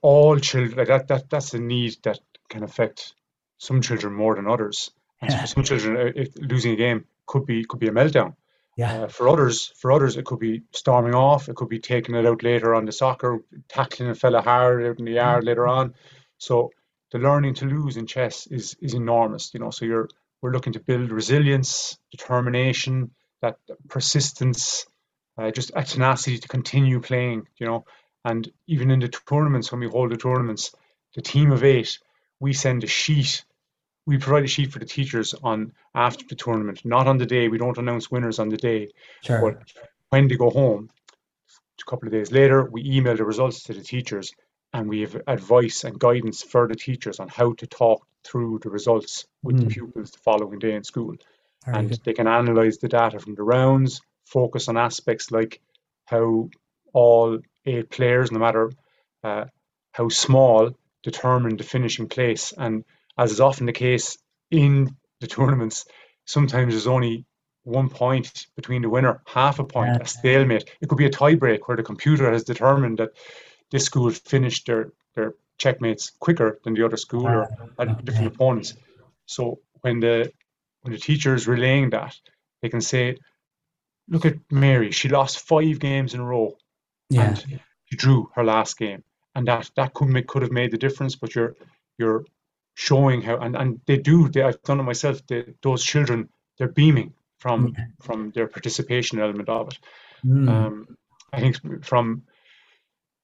all children like that that that's a need that can affect some children more than others. And yeah. for some children, uh, if losing a game could be could be a meltdown. Yeah. Uh, for others, for others, it could be storming off. It could be taking it out later on the soccer, tackling a fella hard out in the yard mm-hmm. later on. So the learning to lose in chess is is enormous. You know, so you're we're looking to build resilience, determination, that persistence, uh, just a tenacity to continue playing, you know. And even in the tournaments, when we hold the tournaments, the team of eight, we send a sheet. We provide a sheet for the teachers on after the tournament, not on the day. We don't announce winners on the day, sure. but when they go home, a couple of days later, we email the results to the teachers, and we have advice and guidance for the teachers on how to talk through the results with mm. the hmm. pupils the following day in school. Very and good. they can analyze the data from the rounds, focus on aspects like how all eight players, no matter uh, how small, determine the finishing place. And as is often the case in the tournaments, sometimes there's only one point between the winner, half a point, yeah. a stalemate. It could be a tiebreak where the computer has determined that this school finished their, their checkmates quicker than the other school or had different opponents. So when the when the teacher is relaying that, they can say, "Look at Mary. She lost five games in a row, Yeah. and she drew her last game, and that that could make, could have made the difference. But you're you're showing how, and and they do. They, I've done it myself. They, those children, they're beaming from Yeah. from their participation element of it. Mm. Um, I think from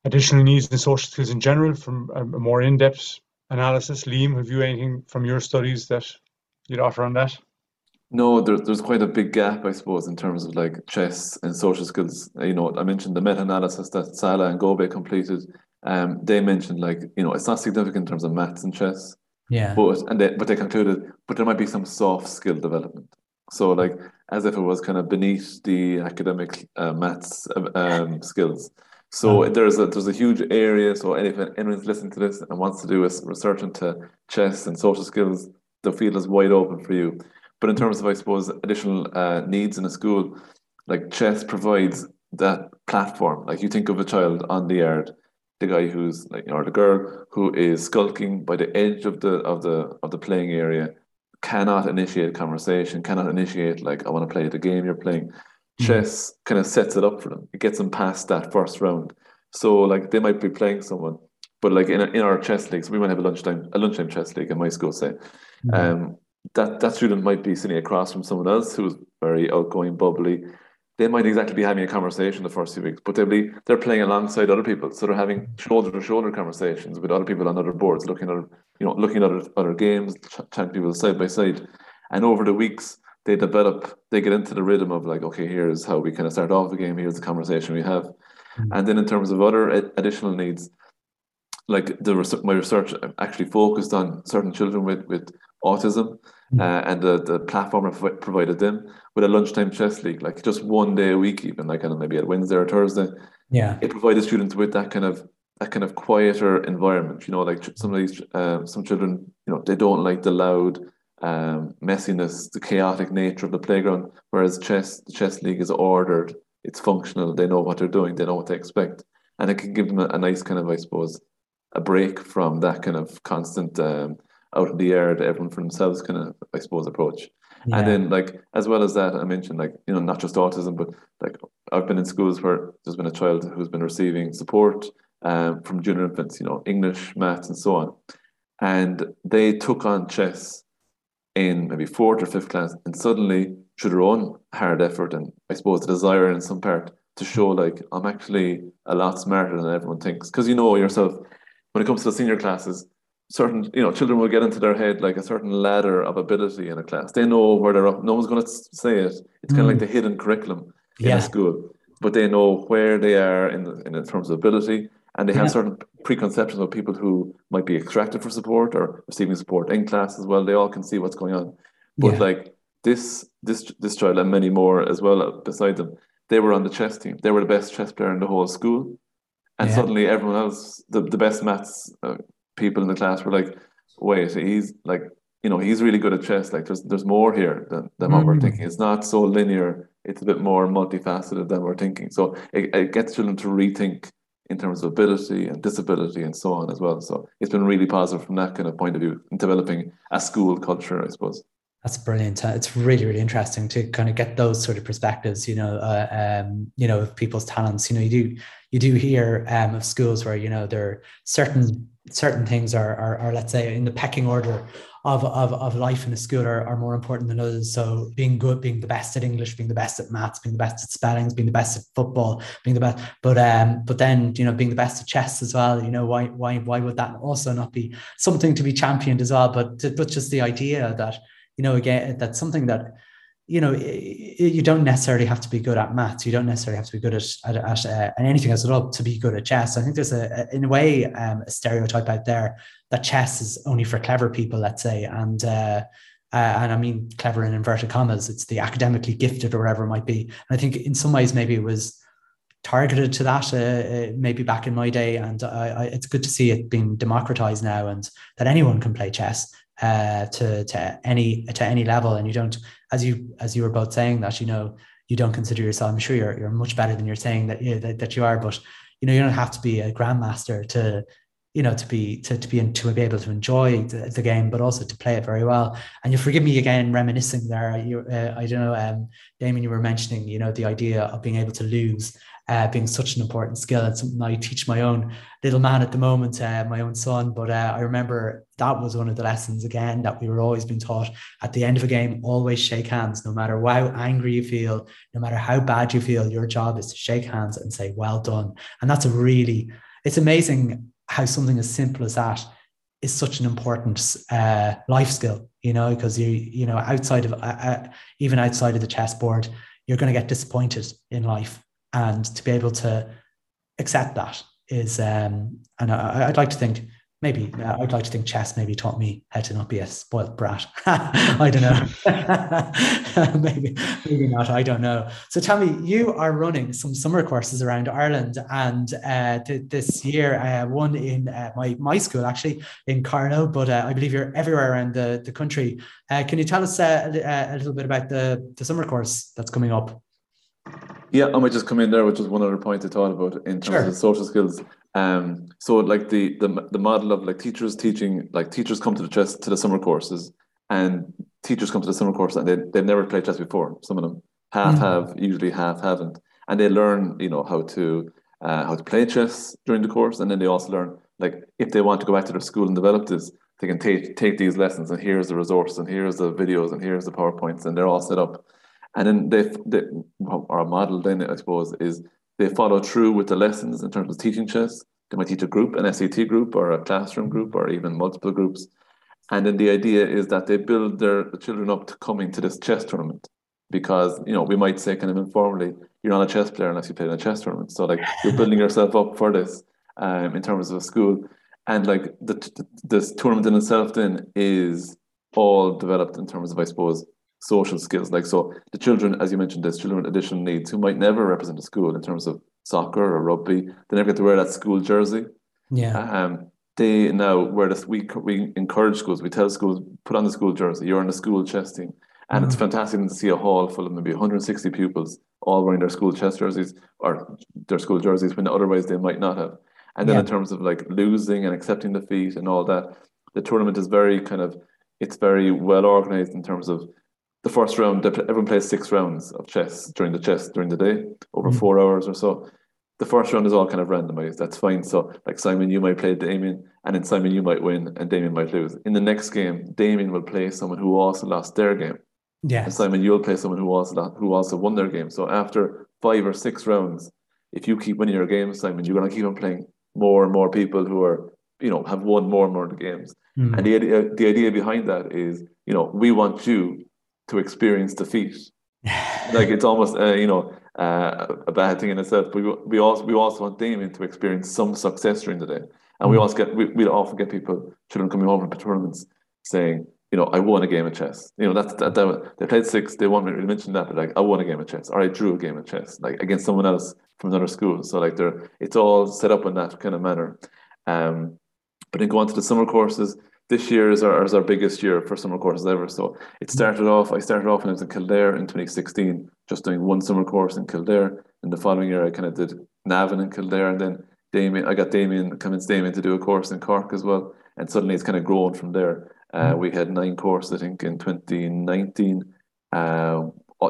additional needs and social skills in general, from a, a more in-depth analysis. Liam, have you anything from your studies that you'd offer on that? No, there, there's quite a big gap, I suppose, in terms of like chess and social skills. You know, I mentioned the meta-analysis that Sala and Gobet completed. Um, they mentioned like, you know, it's not significant in terms of maths and chess, yeah. but and they but they concluded, but there might be some soft skill development. So like as if it was kind of beneath the academic uh, maths uh, um, skills. So Oh. there's a there's a huge area. So if anyone's listening to this and wants to do a research into chess and social skills, the field is wide open for you. But in terms of, I suppose, additional uh, needs in a school, like chess provides that platform. Like you think of a child on the yard, the guy who's like, or the girl who is skulking by the edge of the of the of the playing area, cannot initiate conversation, cannot initiate like I want to play the game you're playing. Mhm. Chess kind of sets it up for them. It gets them past that first round. So like they might be playing someone, but like in, in our chess leagues, we might have a lunchtime a lunchtime chess league in my school, say. Mhm. Um, that that student might be sitting across from someone else who's very outgoing, bubbly. They might exactly be having a conversation the first few weeks, but they'll be they're playing alongside other people, so they're having shoulder to shoulder conversations with other people on other boards, looking at you know looking at other, other games, ch- chatting people side by side, and over the weeks they develop, they get into the rhythm of like, okay, here's how we kind of start off the game, here's the conversation we have, Mhm. and then in terms of other additional needs, like the my research actually focused on certain children with with autism Mm. uh, and the, the platform provided them with a lunchtime chess league like just one day a week even like kind of maybe at Wednesday or Thursday yeah. it provided students with that kind of that kind of quieter environment you know like some of these uh, some children you know they don't like the loud um, messiness the chaotic nature of the playground whereas chess the chess league is ordered it's functional they know what they're doing they know what to expect and it can give them a, a nice kind of I suppose a break from that kind of constant um, out in the air that everyone for themselves kind of I suppose approach. yeah. And then like as well as that I mentioned like you know not just autism but like I've been in schools where there's been a child who's been receiving support um, from junior infants, you know, English, maths and so on. And they took on chess in maybe fourth or fifth class and suddenly through their own hard effort and I suppose the desire in some part to show like I'm actually a lot smarter than everyone thinks. Because you know yourself, when it comes to the senior classes, certain you know children will get into their head like a certain ladder of ability in a class. They know where they're up. No one's going to say it. It's kind of like the hidden curriculum in Yeah. a school, but they know where they are in the, in terms of ability, and they have Yeah. certain preconceptions of people who might be extracted for support or receiving support in class as well. They all can see what's going on, but Yeah. like this this this child and many more as well beside them, they were on the chess team. They were the best chess player in the whole school, and Yeah. suddenly everyone else, the, the best maths uh, people in the class, were like, "Wait, he's like." You know, he's really good at chess. Like, there's there's more here than, than what we're Mm. thinking. It's not so linear. It's a bit more multifaceted than we're thinking. So it, it gets children to rethink in terms of ability and disability and so on as well. So it's been really positive from that kind of point of view in developing a school culture, I suppose. That's brilliant. Uh, It's really, really interesting to kind of get those sort of perspectives. You know, uh, um, you know, of people's talents. You know, you do you do hear um, of schools where you know there are certain certain things are, are, are let's say in the pecking order of, of, of life in a school are, are more important than others. So being good, being the best at English, being the best at maths, being the best at spellings, being the best at football, being the best. But um, but then you know being the best at chess as well. You know why why why would that also not be something to be championed as well? But but just the idea that you know again that's something that you know you don't necessarily have to be good at maths you don't necessarily have to be good at at, at, uh, anything as well to be good at chess i think there's a, in a way um, a stereotype out there that chess is only for clever people let's say and uh, uh, and I mean clever in inverted commas. It's the academically gifted or whatever it might be. And I think in some ways maybe it was targeted to that uh, maybe back in my day. And I, I, it's good to see it being democratized now and that anyone can play chess uh, to to any to any level. And you don't, as you as you were both saying that, you know, you don't consider yourself. I'm sure you're you're much better than you're saying that you that, that you are, but you know, you don't have to be a grandmaster to you know, to be to, to be in, to be able to enjoy the, the, game, but also to play it very well. And you forgive me again, reminiscing there. You, uh, I don't know, um, Damien, you were mentioning, you know, the idea of being able to lose uh, being such an important skill and something I teach my own little man at the moment, uh, my own son. But uh, I remember that was one of the lessons again that we were always being taught at the end of a game, always shake hands, no matter how angry you feel, no matter how bad you feel, your job is to shake hands and say, well done. And that's a really, it's amazing how something as simple as that is such an important uh, life skill, you know, because you, you know, outside of, uh, uh even outside of the chessboard, you're going to get disappointed in life and to be able to accept that is um and I, would like to think maybe uh, I'd like to think chess maybe taught me how to not be a spoiled brat. *laughs* I don't know. *laughs* maybe, maybe not. I don't know. So tell me, you are running some summer courses around Ireland, and uh, th- this year, uh, one in uh, my my school actually in Carlow, but uh, I believe you're everywhere around the the country. Uh, can you tell us a, a little bit about the the summer course that's coming up? Yeah, I might just come in there with just one other point I thought about in terms sure. of social skills. Um, so like the, the the model of like teachers teaching, like teachers come to the chess to the summer courses, and teachers come to the summer course and they they've never played chess before. Some of them half mm. have, usually half haven't, and they learn you know how to uh, how to play chess during the course, and then they also learn like if they want to go back to their school and develop this, they can take take these lessons and here's the resource and here's the videos and here's the powerpoints and they're all set up and then they, they our model then I suppose is they follow through with the lessons in terms of teaching chess. They might teach a group, an SAT group, or a classroom group, or even multiple groups. And then the idea is that they build their children up to coming to this chess tournament because you know we might say kind of informally you're not a chess player unless you play in a chess tournament. So like you're *laughs* building yourself up for this um, in terms of a school, and like the, the this tournament in itself then is all developed in terms of I suppose social skills. Like so, the children, as you mentioned, there's children with additional needs who might never represent a school in terms of soccer or rugby. They never get to wear that school jersey. Yeah. Um, they now wear this. We we encourage schools. We tell schools put on the school jersey. You're on the school chess team, and mm it's fantastic to see a hall full of maybe 160 pupils all wearing their school chess jerseys or their school jerseys when otherwise they might not have. And then yeah. in terms of like losing and accepting defeat and all that, the tournament is very kind of it's very well organized in terms of the first round, everyone plays six rounds of chess during the chess during the day, over mm-hmm. four hours or so. The first round is all kind of randomized. That's fine. So, like Simon, you might play Damien, and then Simon, you might win, and Damien might lose. In the next game, Damien will play someone who also lost their game. Yeah. Simon, you'll play someone who also who also won their game. So after five or six rounds, if you keep winning your games, Simon, you're going to keep on playing more and more people who are you know have won more and more games. Mm. And the idea the idea behind that is you know we want you to experience defeat. *laughs* like it's almost uh, you know uh, a bad thing in itself. But we we also we also want Damien to experience some success during the day, and we mm. also get we we often get people children coming home from tournaments saying. You know, I won a game of chess. You know, that's that, that they played six. They won. We mentioned that, but like, I won a game of chess, or I drew a game of chess, like against someone else from another school. So like, they're it's all set up in that kind of manner. Um, but then go on to the summer courses this year is our, is our biggest year for summer courses ever. So it started off, I started off when I was in Kildare in 2016, just doing one summer course in Kildare. And the following year, I kind of did Navan in Kildare. And then Damien, I got Damien, convinced Damien to do a course in Cork as well. And suddenly it's kind of grown from there. Uh, mm. we had nine courses, I think, in 2019. Uh,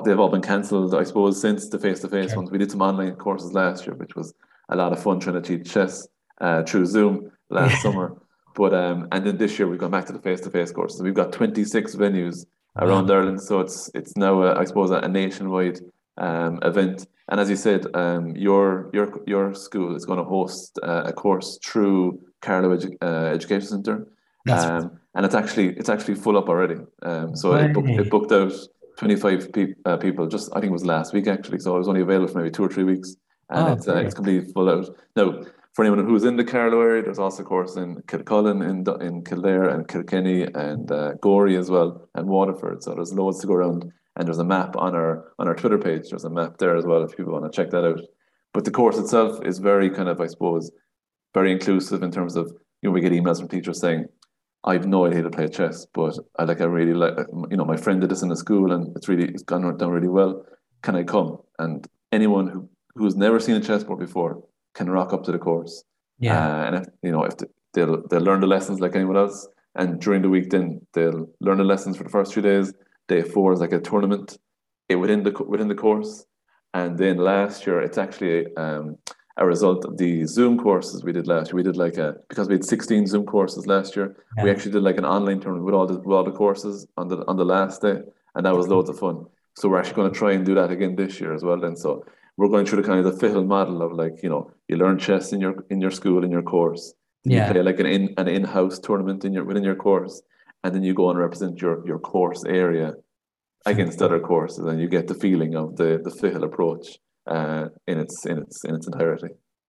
they've all been cancelled, I suppose, since the face to face ones. We did some online courses last year, which was a lot of fun trying to teach chess uh, through Zoom last *laughs* summer. But um, and then this year we've gone back to the face-to-face courses. So we've got 26 venues around wow. Ireland, so it's it's now a, I suppose a, nationwide um, event. And as you said, um, your your your school is going to host uh, a course through Carlow Edu- uh, Education Centre, um, and it's actually it's actually full up already. Um, so it booked, it booked out 25 pe- uh, people. Just I think it was last week actually. So it was only available for maybe two or three weeks, and oh, it's uh, it's completely full out now for anyone who's in the Carlow area, there's also a course in Kilcullen, in, in Kildare, and Kilkenny, and uh, Gorey as well, and Waterford. So there's loads to go around. And there's a map on our on our Twitter page. There's a map there as well if people want to check that out. But the course itself is very kind of, I suppose, very inclusive in terms of you know we get emails from teachers saying, "I've no idea to play chess, but I like I really like you know my friend did this in the school and it's really it's gone down really well. Can I come?" And anyone who who's never seen a chessboard before can rock up to the course Yeah. Uh, and if, you know, if they'll they'll learn the lessons like anyone else, and during the week then they'll learn the lessons for the first few days. Day four is like a tournament it within the within the course, and then last year it's actually um, a result of the Zoom courses we did last year. We did like a because we had 16 Zoom courses last year. Yeah. We actually did like an online tournament with all the with all the courses on the on the last day, and that was loads of fun. So we're actually going to try and do that again this year as well. Then so we're going through the kind of the Ficheall model of like you know you learn chess in your in your school in your course. Yeah. You play like an in an in house tournament in your within your course, and then you go and represent your your course area against other courses, and you get the feeling of the the Ficheall approach uh, in its in its in its entirety.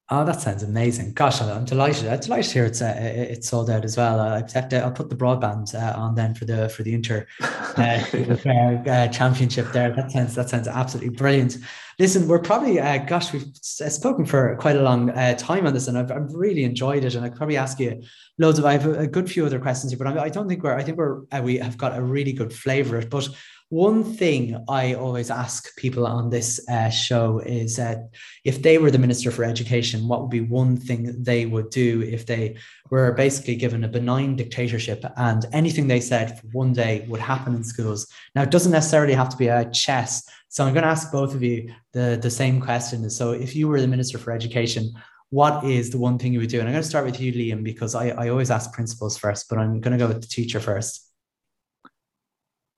Oh, that sounds amazing! Gosh, I'm delighted. I'm delighted to hear it's uh, it's sold out as well. I expect I'll put the broadband uh, on then for the for the inter uh, *laughs* uh, championship there. That sounds that sounds absolutely brilliant. Listen, we're probably uh, gosh, we've spoken for quite a long uh, time on this, and I've, I've really enjoyed it. And I probably ask you loads of. I have a, a good few other questions here, but I, I don't think we're. I think we're we have got a really good flavour of it, but one thing I always ask people on this uh, show is that if they were the Minister for Education, what would be one thing they would do if they were basically given a benign dictatorship and anything they said for one day would happen in schools? Now, it doesn't necessarily have to be a chess. So I'm going to ask both of you the, the same question. So if you were the Minister for Education, what is the one thing you would do? And I'm going to start with you, Liam, because I, I always ask principals first, but I'm going to go with the teacher first.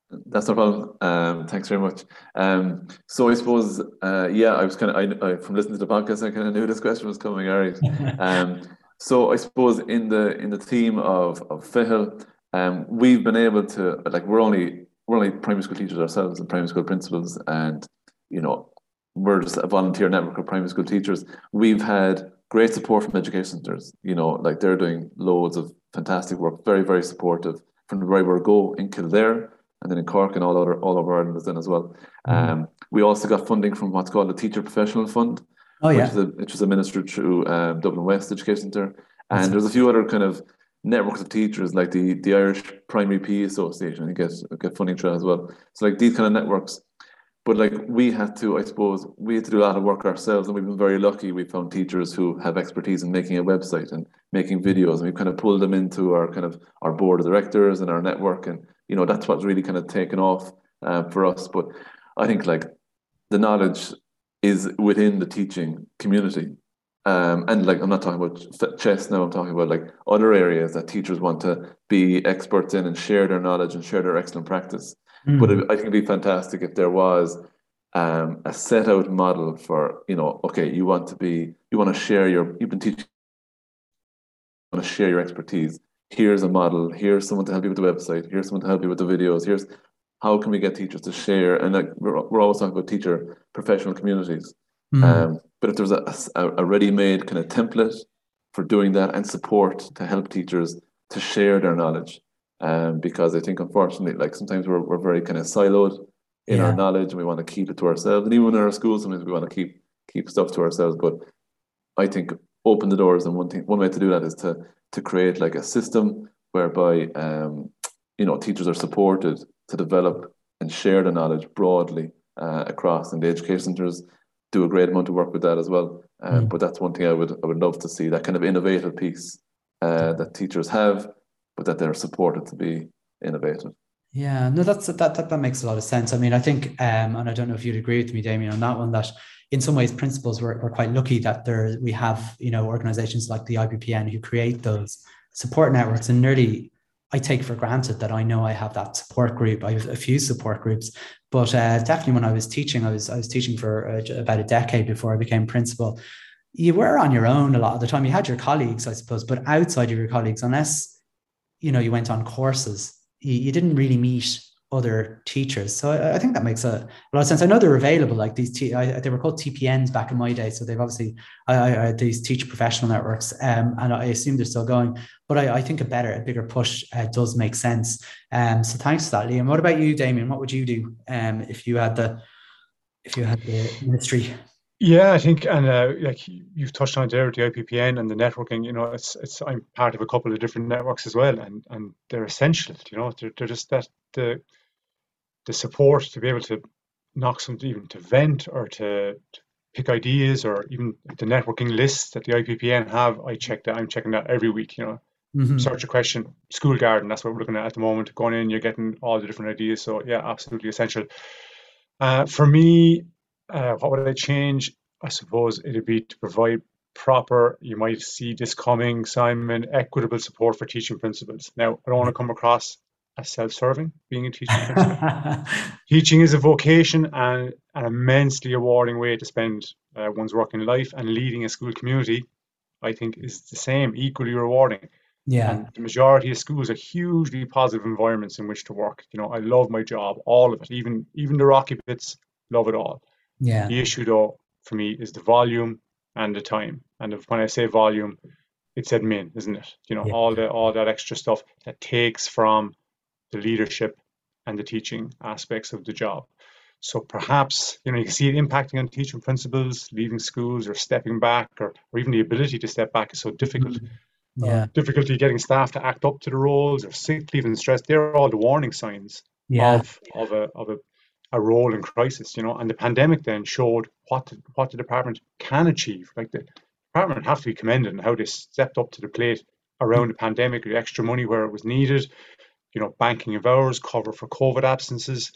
That's no problem. Um, thanks very much. Um, so I suppose, uh, yeah, I was kind of, I, I, from listening to the podcast, I kind of knew this question was coming. All right. *laughs* um, so I suppose in the in the theme of of Ficheall, um, we've been able to like we're only we're only primary school teachers ourselves and primary school principals, and you know we're just a volunteer network of primary school teachers. We've had great support from education centres. You know, like they're doing loads of fantastic work, very very supportive from the very word go in Kildare and then in Cork and all over all over Ireland was then as well. Mm-hmm. Um, we also got funding from what's called the Teacher Professional Fund, oh, yeah. which, is a, which was administered through um, Dublin West Education Centre. And That's there's a few other kind of networks of teachers like the the Irish Primary PE Association, I get get funding through as well. So like these kind of networks. But like we had to, I suppose, we had to do a lot of work ourselves, and we've been very lucky. We found teachers who have expertise in making a website and making videos, and we've kind of pulled them into our kind of our board of directors and our network, and you know that's what's really kind of taken off uh, for us. But I think like the knowledge is within the teaching community. Um, and like I'm not talking about chess now. I'm talking about like other areas that teachers want to be experts in and share their knowledge and share their excellent practice. Mm. But it, I think it'd be fantastic if there was um, a set out model for you know, okay, you want to be, you want to share your, you've been teaching, you want to share your expertise here's a model, here's someone to help you with the website, here's someone to help you with the videos, here's how can we get teachers to share? And like we're, we're always talking about teacher professional communities. Mm. Um, but if there's a, a, a ready-made kind of template for doing that and support to help teachers to share their knowledge, um, because I think unfortunately, like sometimes we're, we're very kind of siloed in yeah. our knowledge and we want to keep it to ourselves. And even in our schools, sometimes we want to keep keep stuff to ourselves. But I think open the doors, and one thing, one way to do that is to to create like a system whereby um, you know teachers are supported to develop and share the knowledge broadly uh, across, and the education centres do a great amount of work with that as well. Um, mm. But that's one thing I would I would love to see that kind of innovative piece uh, that teachers have, but that they're supported to be innovative. Yeah, no, that's that, that that makes a lot of sense. I mean, I think, um, and I don't know if you'd agree with me, Damien, on that one. That in some ways, principals we're, we're quite lucky that there we have you know organizations like the IPPN who create those support networks, and nearly I take for granted that I know I have that support group. I have a few support groups, but uh, definitely when I was teaching, I was I was teaching for uh, about a decade before I became principal. You were on your own a lot of the time. You had your colleagues, I suppose, but outside of your colleagues, unless you know you went on courses, you, you didn't really meet other teachers. So I, I, think that makes a, a, lot of sense. I know they're available, like these, they were called TPNs back in my day. So they've obviously, I, I, these teacher professional networks, um, and I assume they're still going. But I, think a better, a bigger push uh, does make sense. Um, so thanks for that, Liam. What about you, Damien? What would you do um, if you had the, if you had the ministry? Yeah, I think, and uh, like you've touched on there, the IPPN and the networking. You know, it's it's I'm part of a couple of different networks as well, and and they're essential. You know, they're they're just that the the support to be able to knock something even to vent or to, to pick ideas or even the networking lists that the IPPN have, I check that. I'm checking that every week. You know, mm-hmm. search a question, school garden. That's what we're looking at at the moment. Going in, you're getting all the different ideas. So yeah, absolutely essential. Uh, for me, uh, what would I change? I suppose it'd be to provide proper. You might see this coming, Simon. Equitable support for teaching principals. Now, I don't want to come across as self-serving being a teaching principal. *laughs* teaching is a vocation and an immensely rewarding way to spend uh, one's working life and leading a school community i think is the same equally rewarding. Yeah. And the majority of schools are hugely positive environments in which to work. You know i love my job all of it even even the rocky bits love it all. Yeah. The issue though for me is the volume and the time. And if, when i say volume it's admin isn't it? You know yeah. all the all that extra stuff that takes from the leadership and the teaching aspects of the job. So perhaps you know you can see it impacting on teaching principals, leaving schools or stepping back, or, or even the ability to step back is so difficult. Mm-hmm. Yeah. Uh, difficulty getting staff to act up to the roles or sick leave and stress. They're all the warning signs yeah. of of a of a, a role in crisis, you know. And the pandemic then showed what the, what the department can achieve. Like the department have to be commended and how they stepped up to the plate around mm-hmm. the pandemic, the extra money where it was needed, you know, banking of hours, cover for COVID absences,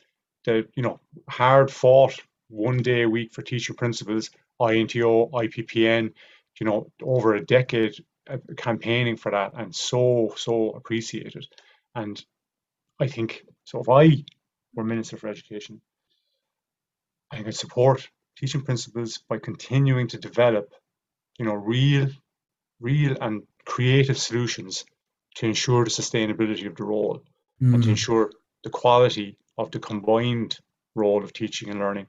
the, you know, hard fought one day a week for teacher principals, INTO, IPPN, you know, over a decade campaigning for that and so, so appreciated. And I think, so if I were Minister for Education, I could support teaching principals by continuing to develop, you know, real, real and creative solutions to ensure the sustainability of the role mm. and to mm. ensure the quality of the combined role of teaching and learning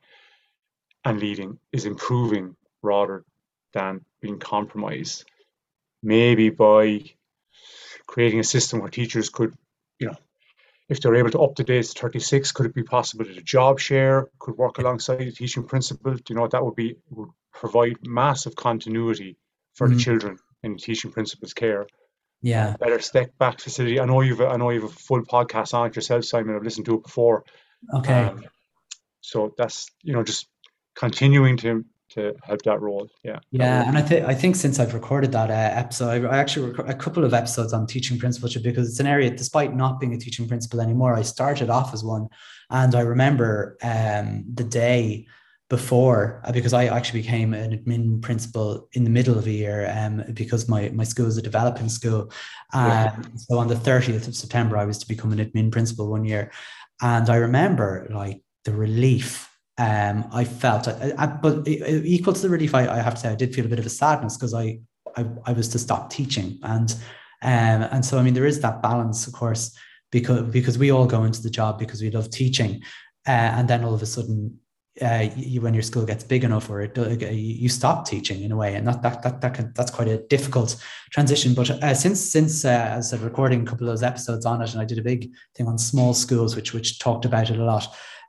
and leading is improving rather than being compromised. Maybe by creating a system where teachers could, you know, if they're able to up to date 36, could it be possible that a job share could work alongside the teaching principal? Do You know, that would be would provide massive continuity for mm. the children in the teaching principal's care yeah better step back facility. I know you've I know you've a full podcast on it yourself, Simon. I've listened to it before. Okay. Um, so that's you know just continuing to to help that role. Yeah. Yeah, and I think I think since I've recorded that uh, episode, I, I actually rec- a couple of episodes on teaching principalship because it's an area, despite not being a teaching principal anymore, I started off as one, and I remember um, the day before uh, because I actually became an admin principal in the middle of a year um, because my, my school is a developing school. Um, yeah. So on the 30th of September, I was to become an admin principal one year. And I remember like the relief um, I felt, I, I, but equal to the relief, I, I, have to say, I did feel a bit of a sadness because I, I, I was to stop teaching. And, um, and so, I mean, there is that balance, of course, because, because we all go into the job because we love teaching. Uh, and then all of a sudden uh, you, when your school gets big enough or it, you stop teaching in a way. And that that that, that can, that's quite a difficult transition. But uh, since since uh, as I said recording a couple of those episodes on it and I did a big thing on small schools which which talked about it a lot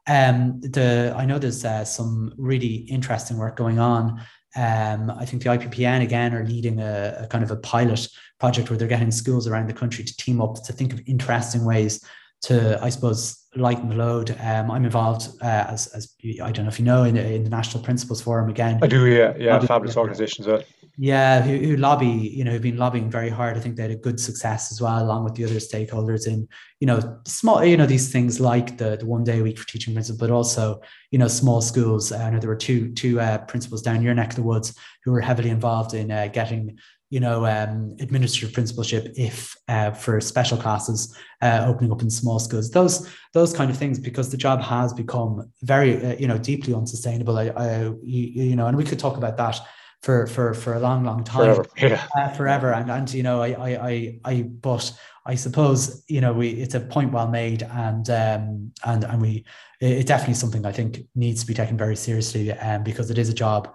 um the I know there's uh, some really interesting work going on. Um, I think the IPPN again are leading a, a kind of a pilot project where they're getting schools around the country to team up to think of interesting ways to, I suppose, lighten the load. Um, I'm involved uh, as, as I don't know if you know in, in the National Principals Forum again. I do, yeah, yeah, fabulous organisation as well. Yeah, who, who lobby, you know, who've been lobbying very hard. I think they had a good success as well, along with the other stakeholders in, you know, small, you know, these things like the, the one day a week for teaching principal, but also, you know, small schools. I know there were two two uh, principals down your neck of the woods who were heavily involved in uh, getting you know, um, administrative principalship if uh, for special classes uh, opening up in small schools, those those kind of things, because the job has become very, uh, you know, deeply unsustainable. I, I you, you, know, and we could talk about that for for for a long, long time, forever, yeah. Uh, forever. And and you know, I I I, I but I suppose you know we it's a point well made, and um and and we it definitely something I think needs to be taken very seriously, um because it is a job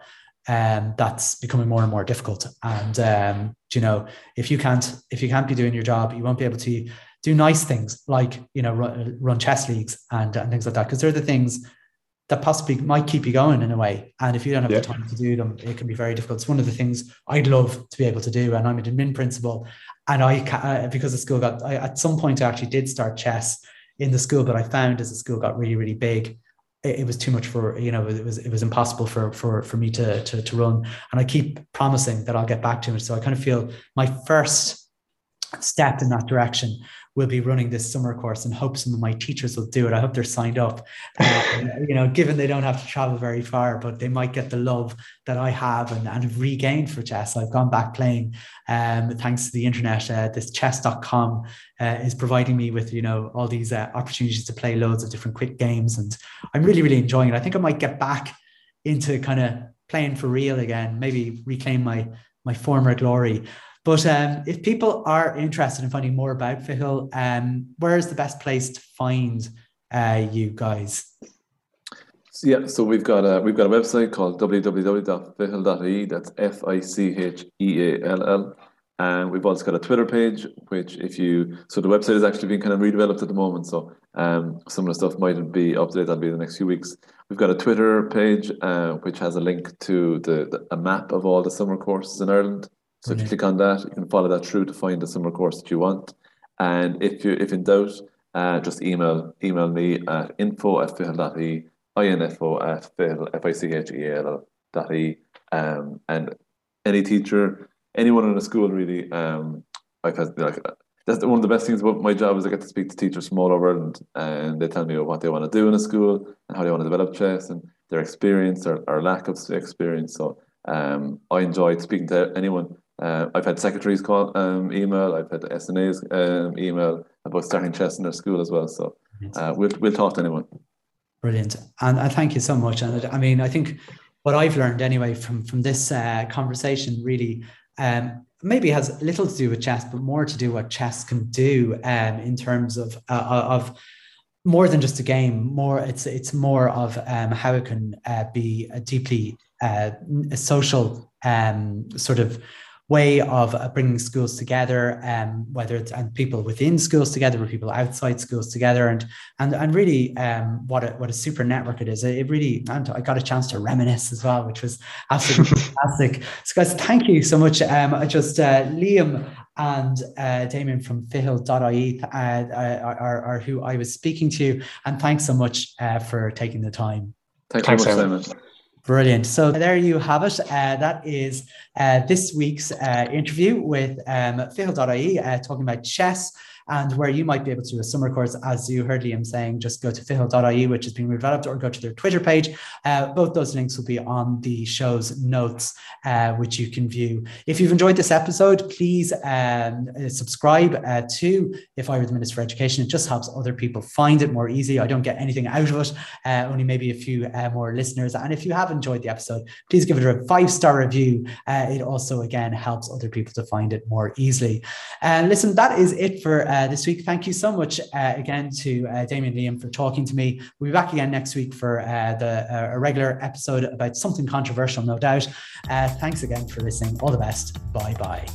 um, that's becoming more and more difficult. And um, you know, if you can't if you can't be doing your job, you won't be able to do nice things like you know run, run chess leagues and, and things like that because they're the things that possibly might keep you going in a way. And if you don't have yeah. the time to do them, it can be very difficult. It's one of the things I'd love to be able to do. And I'm an admin principal, and I uh, because the school got I, at some point I actually did start chess in the school, but I found as the school got really really big, it, it, was too much for you know it was it was impossible for for for me to, to to run. And i keep promising that i'll get back to it. So i kind of feel my first step in that direction will be running this summer course and hope some of my teachers will do it. I hope they're signed up, uh, *laughs* you know, given they don't have to travel very far, but they might get the love that I have and, and have regained for chess. I've gone back playing um, thanks to the internet. Uh, this chess.com uh, is providing me with, you know, all these uh, opportunities to play loads of different quick games. And I'm really, really enjoying it. I think I might get back into kind of playing for real again, maybe reclaim my my former glory. But um, if people are interested in finding more about Ficheall, um, where is the best place to find uh, you guys? Yeah, so we've got a we've got a website called www.ficheall.ie. That's F I C H E A L L. And we've also got a Twitter page, which if you so the website is actually being kind of redeveloped at the moment. So um, some of the stuff mightn't be up to date. That'll be in the next few weeks. We've got a Twitter page, uh, which has a link to the, the, a map of all the summer courses in Ireland. So if you click on that, you can follow that through to find the summer course that you want. And if you if in doubt, uh, just email email me at info at ficheal.e, info at ficheall, F-I-C-H-E-A-L dot e. Um, and any teacher, anyone in a school really, um, I've had like that's one of the best things about my job is I get to speak to teachers from all over Ireland and they tell me what they want to do in a school and how they want to develop chess and their experience or, or lack of experience. So um, I enjoyed speaking to anyone uh, I've had secretaries call um, email. I've had SNA's um, email about starting chess in their school as well. So uh, we'll we'll talk to anyone. Brilliant, and, and thank you so much. And I mean, I think what I've learned anyway from from this uh, conversation really um, maybe has little to do with chess, but more to do what chess can do um, in terms of uh, of more than just a game. More, it's it's more of um, how it can uh, be a deeply uh, a social um, sort of way of uh, bringing schools together, um, whether it's and people within schools together or people outside schools together, and and and really um, what a what a super network it is. It really, and I got a chance to reminisce as well, which was absolutely *laughs* fantastic. So guys, thank you so much. Um, I just uh, Liam and uh, Damien from ficheall.ie uh, uh, are, are who I was speaking to, and thanks so much uh, for taking the time. Thanks, thanks so much, Simon. Brilliant. So there you have it. Uh, that is uh, this week's uh, interview with um, Ficheall.ie uh, talking about chess and where you might be able to do a summer course. As you heard Liam saying, just go to ficheall.ie, which is being redeveloped, or go to their Twitter page. Uh, both those links will be on the show's notes, uh, which you can view. If you've enjoyed this episode, please um, subscribe uh, to If I Were the Minister for Education. It just helps other people find it more easy. I don't get anything out of it, uh, only maybe a few uh, more listeners. And if you have enjoyed the episode, please give it a five star review. Uh, it also, again, helps other people to find it more easily. And listen, that is it for uh, this week. Thank you so much uh, again to uh, Damien Liam for talking to me. We'll be back again next week for uh, the uh, a regular episode about something controversial, no doubt. Uh, thanks again for listening. All the best. Bye bye.